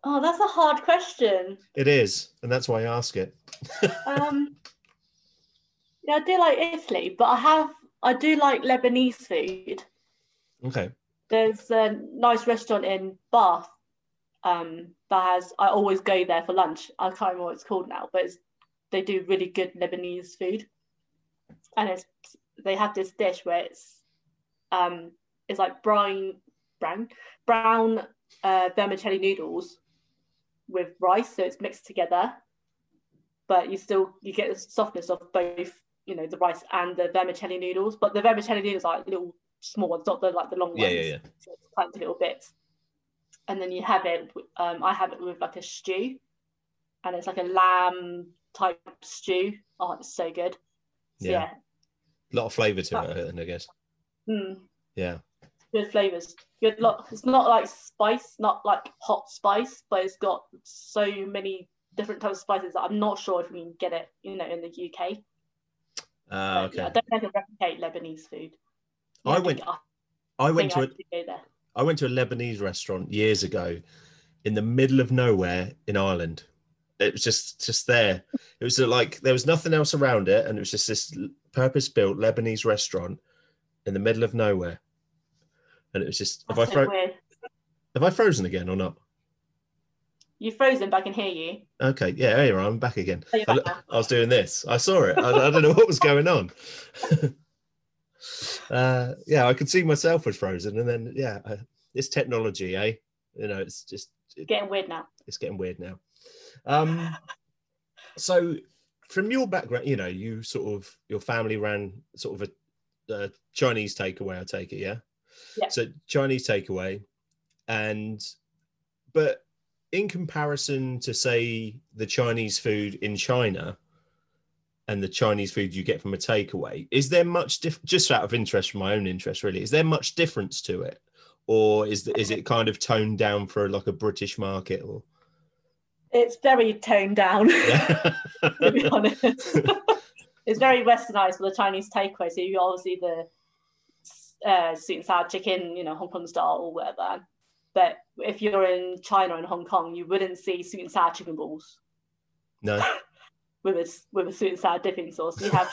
oh that's a hard question It is, and that's why I ask it. Um, yeah, I do like Italy, but I have I do like Lebanese food. Okay. There's a nice restaurant in Bath um, that has I always go there for lunch. I can't remember what it's called now, but it's, they do really good Lebanese food, and it's they have this dish where it's um it's like brine brown brown uh, vermicelli noodles with rice, so it's mixed together. But you still you get the softness of both you know the rice and the vermicelli noodles. But the vermicelli noodles are like little small ones not the like the long ones Yeah, yeah, yeah. so it's tiny little bits and then you have it um i have it with like a stew. And it's like a lamb type stew. Oh it's so good Yeah. yeah, A lot of flavour to it, and I guess. Mm, Yeah. good flavors good lot it's not like spice not like hot spice but it's got so many different types of spices that i'm not sure if we can get it you know in the uk Uh, But, yeah, okay. I don't think I can replicate Lebanese food. I Yeah, went- think- I went to a, I go there. I went to a Lebanese restaurant years ago in the middle of nowhere in Ireland. It was just just there. It was uh, like there was nothing else around it, and it was just this purpose built Lebanese restaurant in the middle of nowhere. And it was just have I fro- have I frozen again or not? You're frozen, but I can hear you. Okay, yeah, here I'm back again. Oh, I, back now. I was doing this. I saw it. I, I don't know what was going on. uh, yeah, I could see myself was frozen, and then yeah, uh, this technology, eh? You know, it's just it, Getting weird now. it's getting weird now. Um, so from your background, you know, you sort of your family ran sort of a, a Chinese takeaway. I take it, yeah. Yeah. So Chinese takeaway, and but in comparison to say the Chinese food in China and the Chinese food you get from a takeaway, is there much diff- just out of interest from my own interest really, is there much difference to it? Or is the, is it kind of toned down for like a British market or It's very toned down, yeah. to be honest. it's very westernized for the Chinese takeaway. So you obviously the uh, sweet and sour chicken, you know, Hong Kong style or whatever. But if you're in China and Hong Kong, you wouldn't see sweet and sour chicken balls no. with a with a sweet and sour dipping sauce. You have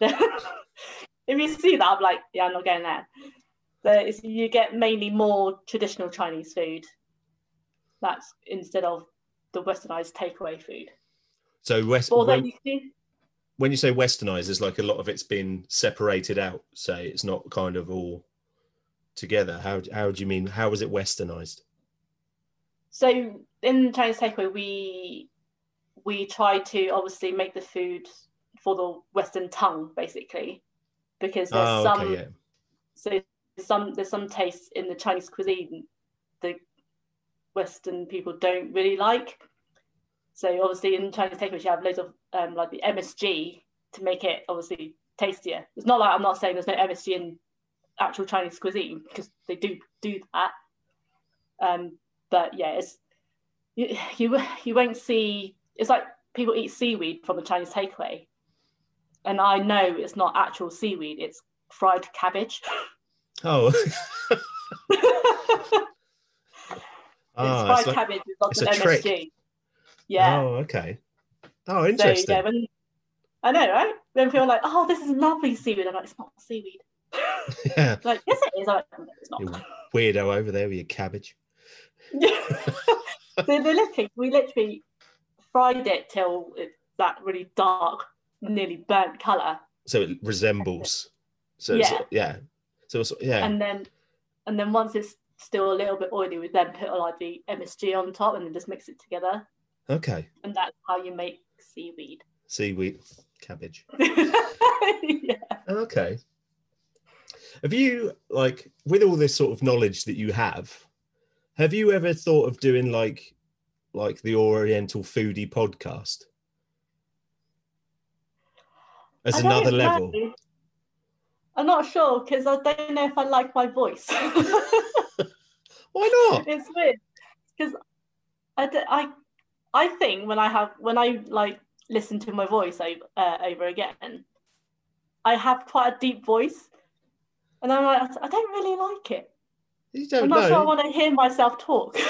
if you see that, I'm like, yeah, I'm not going there. But it's, you get mainly more traditional Chinese food. That's instead of the westernized takeaway food. So West Although when, you when you say westernized, there's like a lot of it's been separated out. Say it's not kind of all together. How how do you mean? How was it westernized? so in Chinese takeaway, we we try to obviously make the food for the Western tongue, basically, because there's Oh, some okay, yeah. so some there's some tastes in the Chinese cuisine the Western people don't really like. So obviously in Chinese takeaways you have loads of um, like the MSG to make it obviously tastier. It's not like I'm not saying there's no MSG in actual Chinese cuisine because they do do that. Um, but yeah, it's you you you won't see. It's like people eat seaweed from the Chinese takeaway, and I know it's not actual seaweed; it's fried cabbage. Oh, it's ah, fried like- cabbage with lots it's of a trick. MSG. Yeah. oh, okay. Oh, so interesting. yeah, when I know, right? When people are like, "Oh, this is lovely seaweed," I'm like, "It's not seaweed." Yeah. like, yes, it is. I'm like, "No, it's not. You weirdo over there with your cabbage. so they literally, we literally fried it till it's that really dark, nearly burnt colour. So it resembles. So Yeah. yeah. So it's, yeah. And then and then once it's still a little bit oily, we then put like the MSG on top and then just mix it together. okay. And that's how you make seaweed. Seaweed, cabbage. yeah. Okay. Have you like with all this sort of knowledge that you have, have you ever thought of doing like like the Oriental Foodie podcast? As I another level. know. I'm not sure because I don't know if I like my voice. Why not? it's weird because I, I, I think when I have when I like listen to my voice over uh, over again, I have quite a deep voice, and I'm like I don't really like it. You I'm don't know. sure I want to hear myself talk.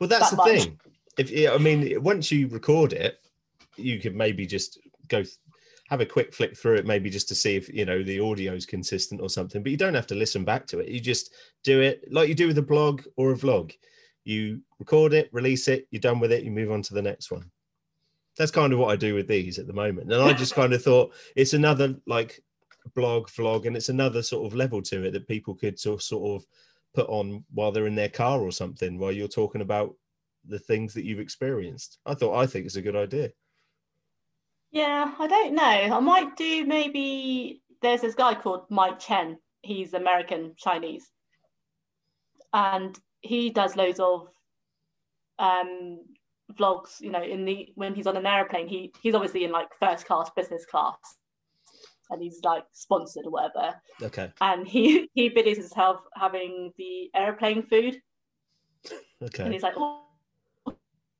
Well, that's that the much. thing. If I mean, once you record it, you could maybe just go have a quick flick through it, maybe just to see if you know the audio is consistent or something. But you don't have to listen back to it. You just do it like you do with a blog or a vlog. You record it, release it, you're done with it, you move on to the next one. That's kind of what I do with these at the moment. And I just kind of thought it's another like blog, vlog, and it's another sort of level to it that people could sort sort of put on while they're in their car or something while you're talking about the things that you've experienced. I thought I think it's a good idea. Yeah, I don't know. I might do maybe. There's this guy called Mike Chen. He's American Chinese, and he does loads of um vlogs. You know, in the when he's on an airplane, he he's obviously in like first class, business class, and he's like sponsored or whatever. Okay. And he he videos himself having the airplane food, Okay. and he's like, "Oh,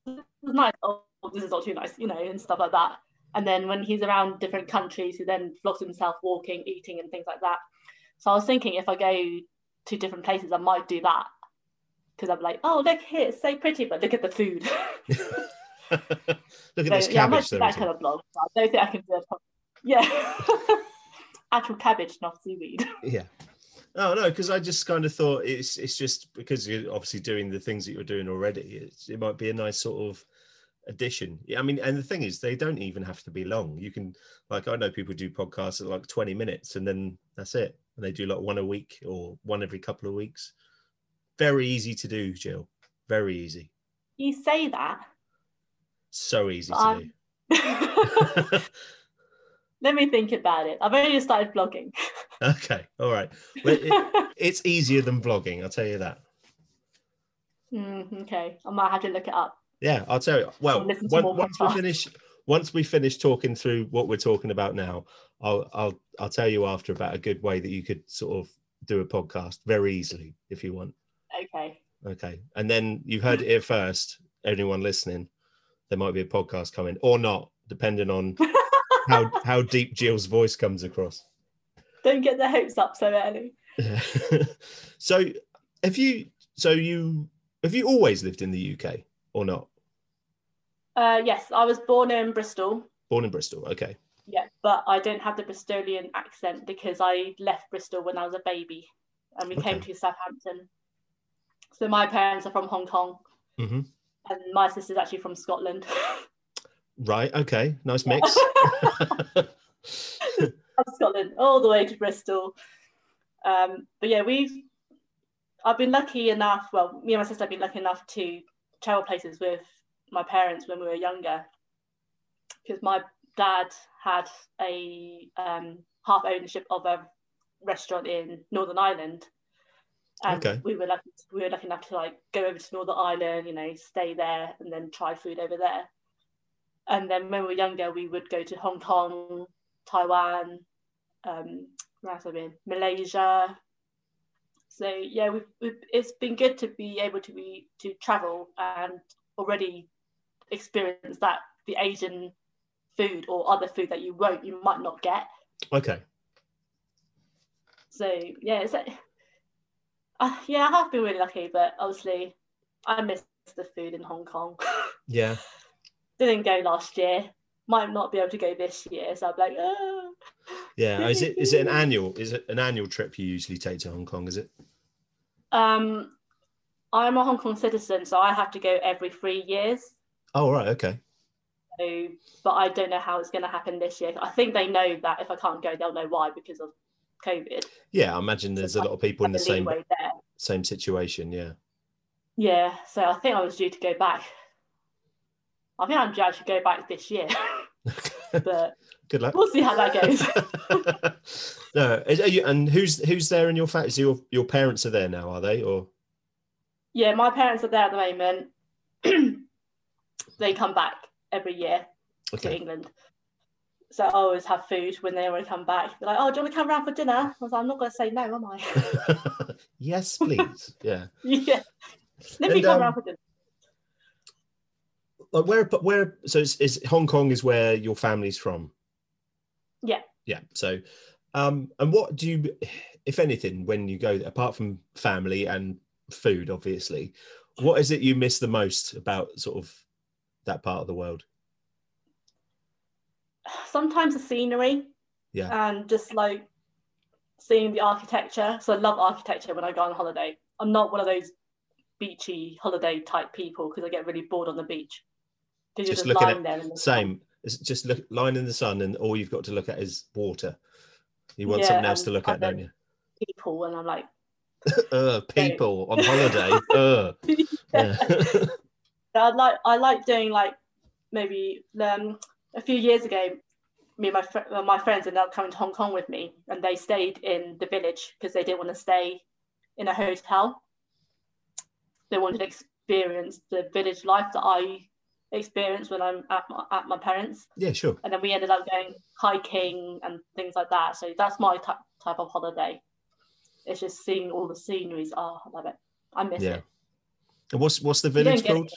this is nice. Oh, this is not too nice," you know, and stuff like that. And then when he's around different countries, he then vlogs himself walking, eating, and things like that. So I was thinking if I go to different places, I might do that because I'm like, "Oh, look here, it's so pretty, but look at the food." Look at So, this yeah, I might do that kind of but I don't think I can do Yeah, actual cabbage, not seaweed. Yeah. Oh no, because I just kind of thought it's it's just because you're obviously doing the things that you're doing already. It's, it might be a nice sort of addition. Yeah, I mean, and the thing is, they don't even have to be long. You can like I know people do podcasts at like 20 minutes, and then that's it. And they do like one a week or one every couple of weeks. Very easy to do, Jill. Very easy. You say that. So easy to Um, do. Let me think about it. I've only just started blogging. okay, all right. Well, it, it's easier than blogging, I'll tell you that. Mm, okay, I might have to look it up. Yeah, I'll tell you. Well, listen to on- once we finish, once we finish talking through what we're talking about now, I'll I'll I'll tell you after about a good way that you could sort of do a podcast very easily if you want. Okay. Okay, and then you've heard it here first. Anyone listening, there might be a podcast coming or not, depending on how how deep Jill's voice comes across. Don't get the hopes up so early. so, have you? So you have you always lived in the UK or not? Uh, yes, I was born in Bristol. Born in Bristol. Okay. Yeah, but I don't have the Bristolian accent because I left Bristol when I was a baby and we came to Southampton. So my parents are from Hong Kong hmm and my sister's actually from Scotland. Right. Okay. Nice mix. Scotland all the way to Bristol. Um, but yeah, we've I've been lucky enough. Well, me and my sister have been lucky enough to travel places with my parents when we were younger, because my dad had a um, half ownership of a restaurant in Northern Ireland, and Okay. we were lucky we were lucky enough to like go over to Northern Ireland, you know, stay there and then try food over there. And then when we were younger, we would go to Hong Kong, Taiwan, um, where else have I been? Malaysia. So yeah, we've, we've, it's been good to be able to be to travel and already experience that the Asian food or other food that you won't you might not get. okay. So yeah, it's like, uh, yeah, I have been really lucky, but obviously I miss the food in Hong Kong. Yeah. Didn't go last year. Might not be able to go this year, so I'm like, oh. Yeah. Is it is it an annual? Is it an annual trip you usually take to Hong Kong? Is it? Um, I'm a Hong Kong citizen, so I have to go every three years. Oh right. Okay. So, but I don't know how it's going to happen this year. I think they know that if I can't go, they'll know why because of COVID. Yeah, I imagine there's a lot of people in the same there. same situation. Yeah. Yeah, so I think I was due to go back. I think I'm due to go back this year, but Good luck. we'll see how that goes. no, is- are you, and who's who's there in your family? So your your parents are there now, are they? Or yeah, my parents are there at the moment. they come back every year to England. So I always have food when they want to come back. They're like, oh, do you want to come round for dinner? I was like, I'm not going to say no, am I? yes, please. Yeah. yeah. Let me come um, round for dinner. Like where but where so is, is Hong Kong is where your family's from? Yeah. Yeah. So um and what do you if anything when you go apart from family and food obviously, what is it you miss the most about sort of that part of the world? Sometimes the scenery Yeah. and just like seeing the architecture. So I love architecture when I go on holiday. I'm not one of those beachy holiday type people because I get really bored on the beach. Just just, looking at- the. Same. It's just look lying in the sun and all you've got to look at is water. You want Yeah, something else to look at, don't you? People and I'm like, uh, people on holiday. uh. Yeah. I like I like doing like maybe um, a few years ago, me and my fr- my friends ended up coming to Hong Kong with me, and they stayed in the village because they didn't want to stay in a hotel. They wanted to experience the village life that I experienced when I'm at my, at my parents, yeah, sure. and then we ended up going hiking and things like that. So that's my type type of holiday. It's just seeing all the sceneries. Oh, I love it. I miss Yeah. it. And what's what's the village get it called?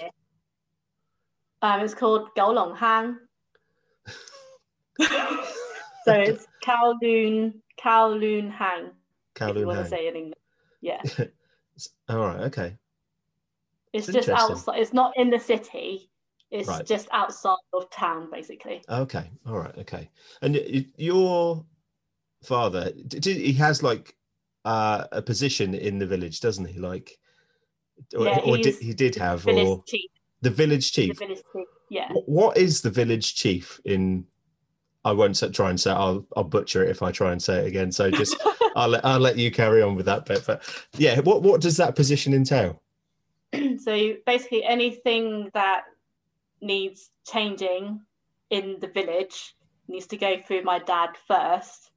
Um, it's called Gaolong Hang. so it's Kowloon Kowloon Hang, if you Kowloon want to Hang. say it in English. Yeah, All right. Okay. it's It's just outside. It's not in the city. It's Right. just outside of town, basically. Okay. All right. Okay. And your father, he has like uh, a position in the village, doesn't he? Like, or, Yeah, or did, he did have, Village or chief. the village The chief. village chief. Yeah. What is the village chief in? I won't try and say. I'll I'll butcher it if I try and say it again. So just I'll let I'll let you carry on with that bit. But yeah, what what does that position entail? so basically, anything that needs changing in the village needs to go through my dad first,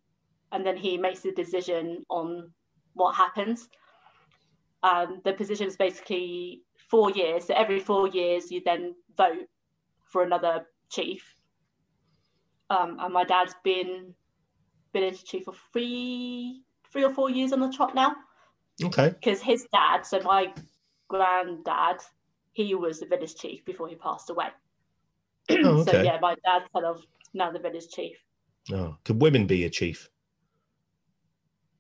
and then he makes the decision on what happens. Um, the position is basically four years. So every four years, you then vote for another chief. Um, and my dad's been village chief for three, three or four years on the trot now Okay. because his dad, so my granddad, he was the village chief before he passed away. Oh, okay. So yeah, my dad's kind of now the village chief. Oh, could women be a chief?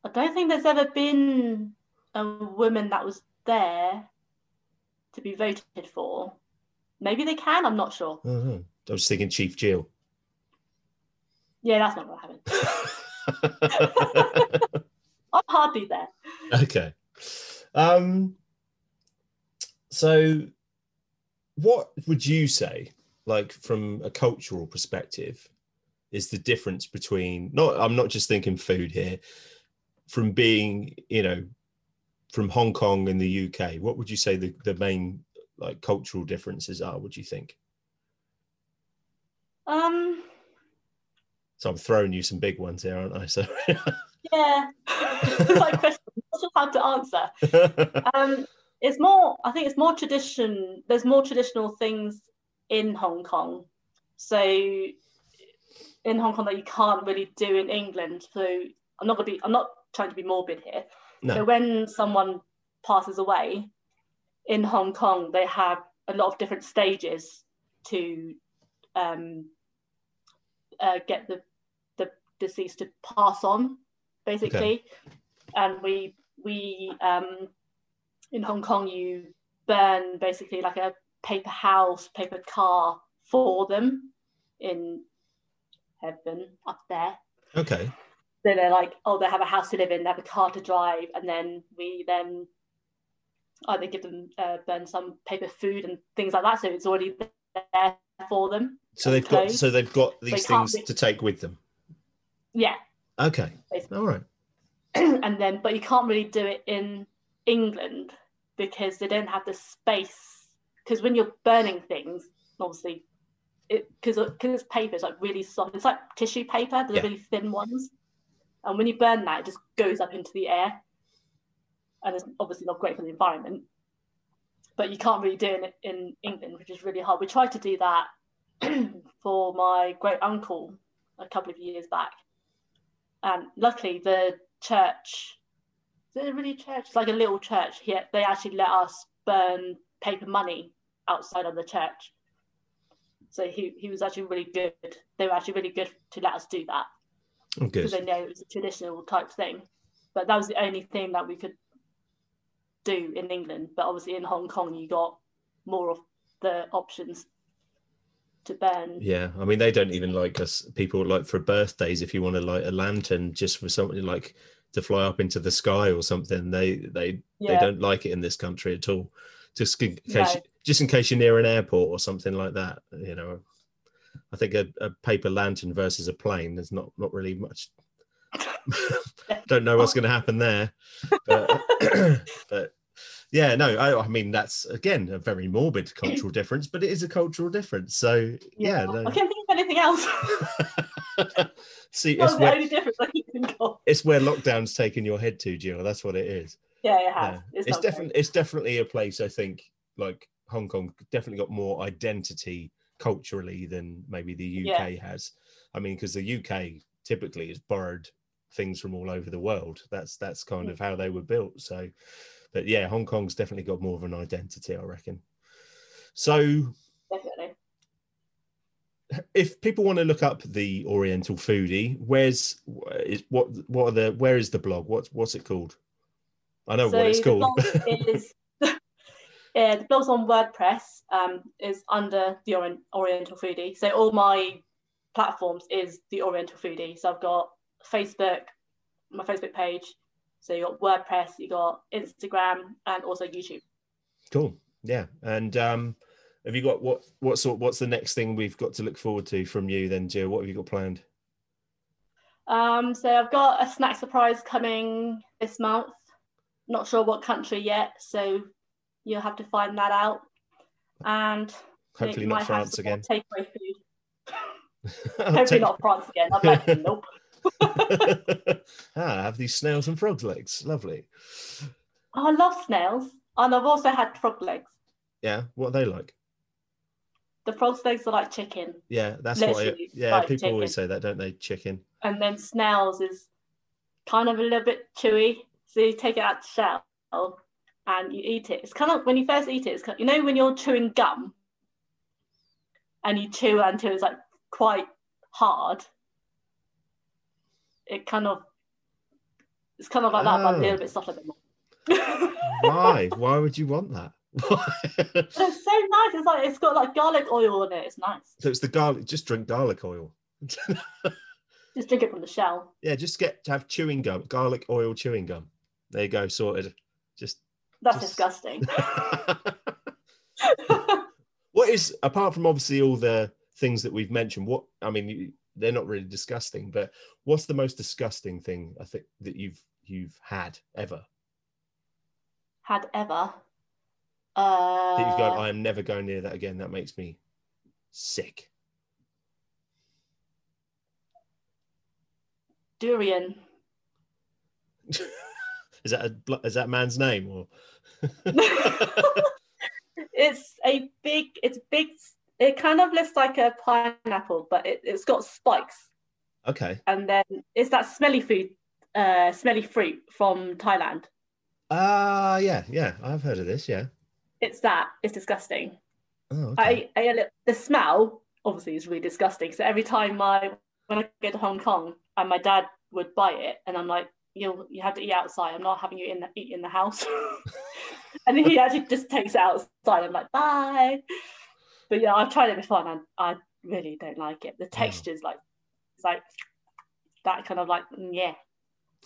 I don't think there's ever been a woman that was there to be voted for. Maybe they can. I'm not sure. Oh, I was thinking Chief Jill. Yeah, that's not what to happen. I'm hardly there. okay. Um, so, what would you say, like from a cultural perspective, is the difference between not? I'm not just thinking food here. From being, you know, from Hong Kong and the UK, what would you say the, the main like cultural differences are? Would you think? Um, So I'm throwing you some big ones here, aren't I? So. yeah, it's like a question. I'm not sure how to answer. um, it's more. I think it's more tradition. There's more traditional things in Hong Kong. So in Hong Kong that you can't really do in England. So I'm not gonna be. I'm not trying to be morbid here. No. So when someone passes away in Hong Kong, they have a lot of different stages to um, uh, get the the deceased to pass on, basically. And we we um, in Hong Kong, you burn basically like a paper house, paper car for them in heaven up there. okay. So they're like, oh, they have a house to live in, they have a car to drive, and then we then either give them uh, burn some paper food and things like that. So it's already there for them. So they've got so they've got these things be... to take with them. Yeah. Okay. Basically. All right. and then, but you can't really do it in England because they don't have the space. Because when you're burning things, obviously, it because because it's paper, it's like really soft. It's like tissue paper, the yeah. really thin ones. And when you burn that, it just goes up into the air, and it's obviously not great for the environment. But you can't really do it in England, which is really hard. We tried to do that for my great uncle a couple of years back, and luckily the church is it really a church? It's like a little church here. They actually let us burn paper money outside of the church. So he, he was actually really good. They were actually really good to let us do that. Oh, because they know it was a traditional type thing. But that was the only thing that we could do in England. But obviously in Hong Kong you got more of the options to burn. Yeah, I mean they don't even like us people like for birthdays if you want to light a lantern just for something like to fly up into the sky or something. They they yeah. they don't like it in this country at all. Just in case, no. just in case you're near an airport or something like that. You know, I think a, a paper lantern versus a plane. There's not not really much. don't know what's going to happen there, but, but yeah, no, I, I, mean that's again a very morbid cultural difference, but it is a cultural difference. So yeah, yeah no. I can't think of anything else. See, it's where, it's where lockdown's taken your head to, Jill. That's what it is. Yeah, it has. Yeah. It's, it's definitely it's definitely a place I think like Hong Kong definitely got more identity culturally than maybe the UK yeah. has. I mean, because the UK typically has borrowed things from all over the world. That's that's kind of hmm. how they were built. So, but yeah, Hong Kong's definitely got more of an identity, I reckon. So definitely if people want to look up the Oriental Foodie, where's is what what are the where is the blog? What's what's it called? I know so what it's called. is, yeah, the blog's on WordPress. Um, is under the Orient, Oriental Foodie. So all my platforms is the Oriental Foodie. So I've got Facebook, my Facebook page. So you got WordPress, you got Instagram, and also YouTube. Cool. Yeah, and um, have you got what what sort? What's the next thing we've got to look forward to from you then, Jill? What have you got planned? Um, so I've got a snack surprise coming this month. Not sure what country yet, so you'll have to find that out. And hopefully not France again. Takeaway food. hopefully take... not France again. I'm like, nope. ah, I have these snails and frogs legs. Lovely. Oh, I love snails, and I've also had frog legs. Yeah, what are they like? The frog's legs are like chicken. Yeah, that's Literally what. I, yeah, like people chicken. always say that, don't they? Chicken. And then snails is kind of a little bit chewy. So you take it out of the shell and you eat it. It's kind of when you first eat it. It's kind of, you know when you're chewing gum and you chew until it's like quite hard. It kind of it's kind of like that, but a little oh. bit softer. Why? Why would you want that? It's so nice. It's like it's got like garlic oil in it. It's nice. So it's the garlic. Just drink garlic oil. just drink it from the shell. Yeah, just get to have chewing gum, garlic oil chewing gum. There you go, sorted. Just that's just... disgusting. what is apart from obviously all the things that we've mentioned? What I mean, they're not really disgusting, but what's the most disgusting thing I think that you've you've had ever? Had ever? Uh, I am never going near that again. That makes me sick. Durian. is that a is that man's name or? it's a big. It's big. It kind of looks like a pineapple, but it, it's got spikes. Okay. And then it's that smelly food, uh, smelly fruit from Thailand. Ah, uh, yeah, yeah, I've heard of this. Yeah it's that. It's disgusting. Oh, okay. I, I the smell obviously is really disgusting. So every time my when I go to Hong Kong and my dad would buy it, and I'm like, you you have to eat outside. I'm not having you in the, eat in the house. and he actually just takes it outside. I'm like, bye. But yeah, I've tried it before, and I, I really don't like it. The oh. texture is like, it's like that kind of like mm, yeah,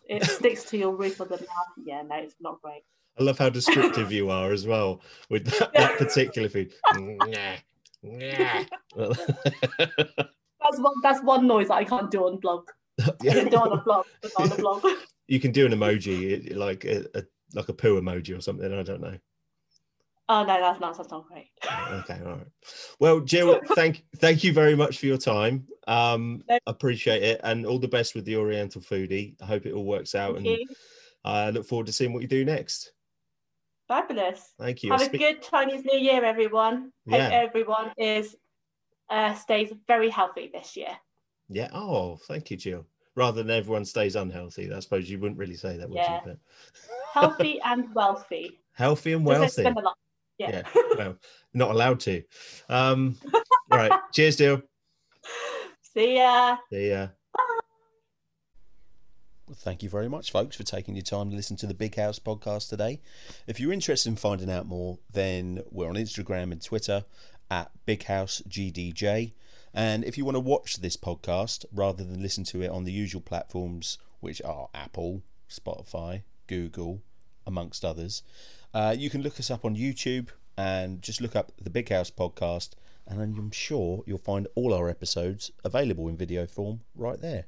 it sticks to your roof of the mouth. Yeah, no, it's not great. I love how descriptive you are as well with that, that particular food. Nah, nah. That's one. That's one noise that I can't do on blog. I can do on a blog, on a blog. you can do an emoji like a, a like a poo emoji or something. I don't know. Oh no, that's not that's not great. Okay, all right. Well, Jill, thank thank you very much for your time. Um, appreciate it, and all the best with the Oriental foodie. I hope it all works out, Thank and. I look forward to seeing what you do next. Fabulous. Thank you. Have a good Chinese New Year, everyone. Hope Yeah. everyone is uh, stays very healthy this year. Yeah. Oh, thank you, Jill. Rather than everyone stays unhealthy, I suppose you wouldn't really say that, would Yeah. you? But Healthy and wealthy. healthy and wealthy. spend a lot. Yeah. well, not allowed to. Um, all right. Cheers, Jill. See ya. See ya. Well, Thank you very much, folks, for taking your time to listen to the Big House podcast today. If you're interested in finding out more, then we're on Instagram and Twitter at Big House GDJ. And if you want to watch this podcast rather than listen to it on the usual platforms, which are Apple, Spotify, Google, amongst others, uh, you can look us up on YouTube and just look up the Big House podcast. And I'm sure you'll find all our episodes available in video form right there.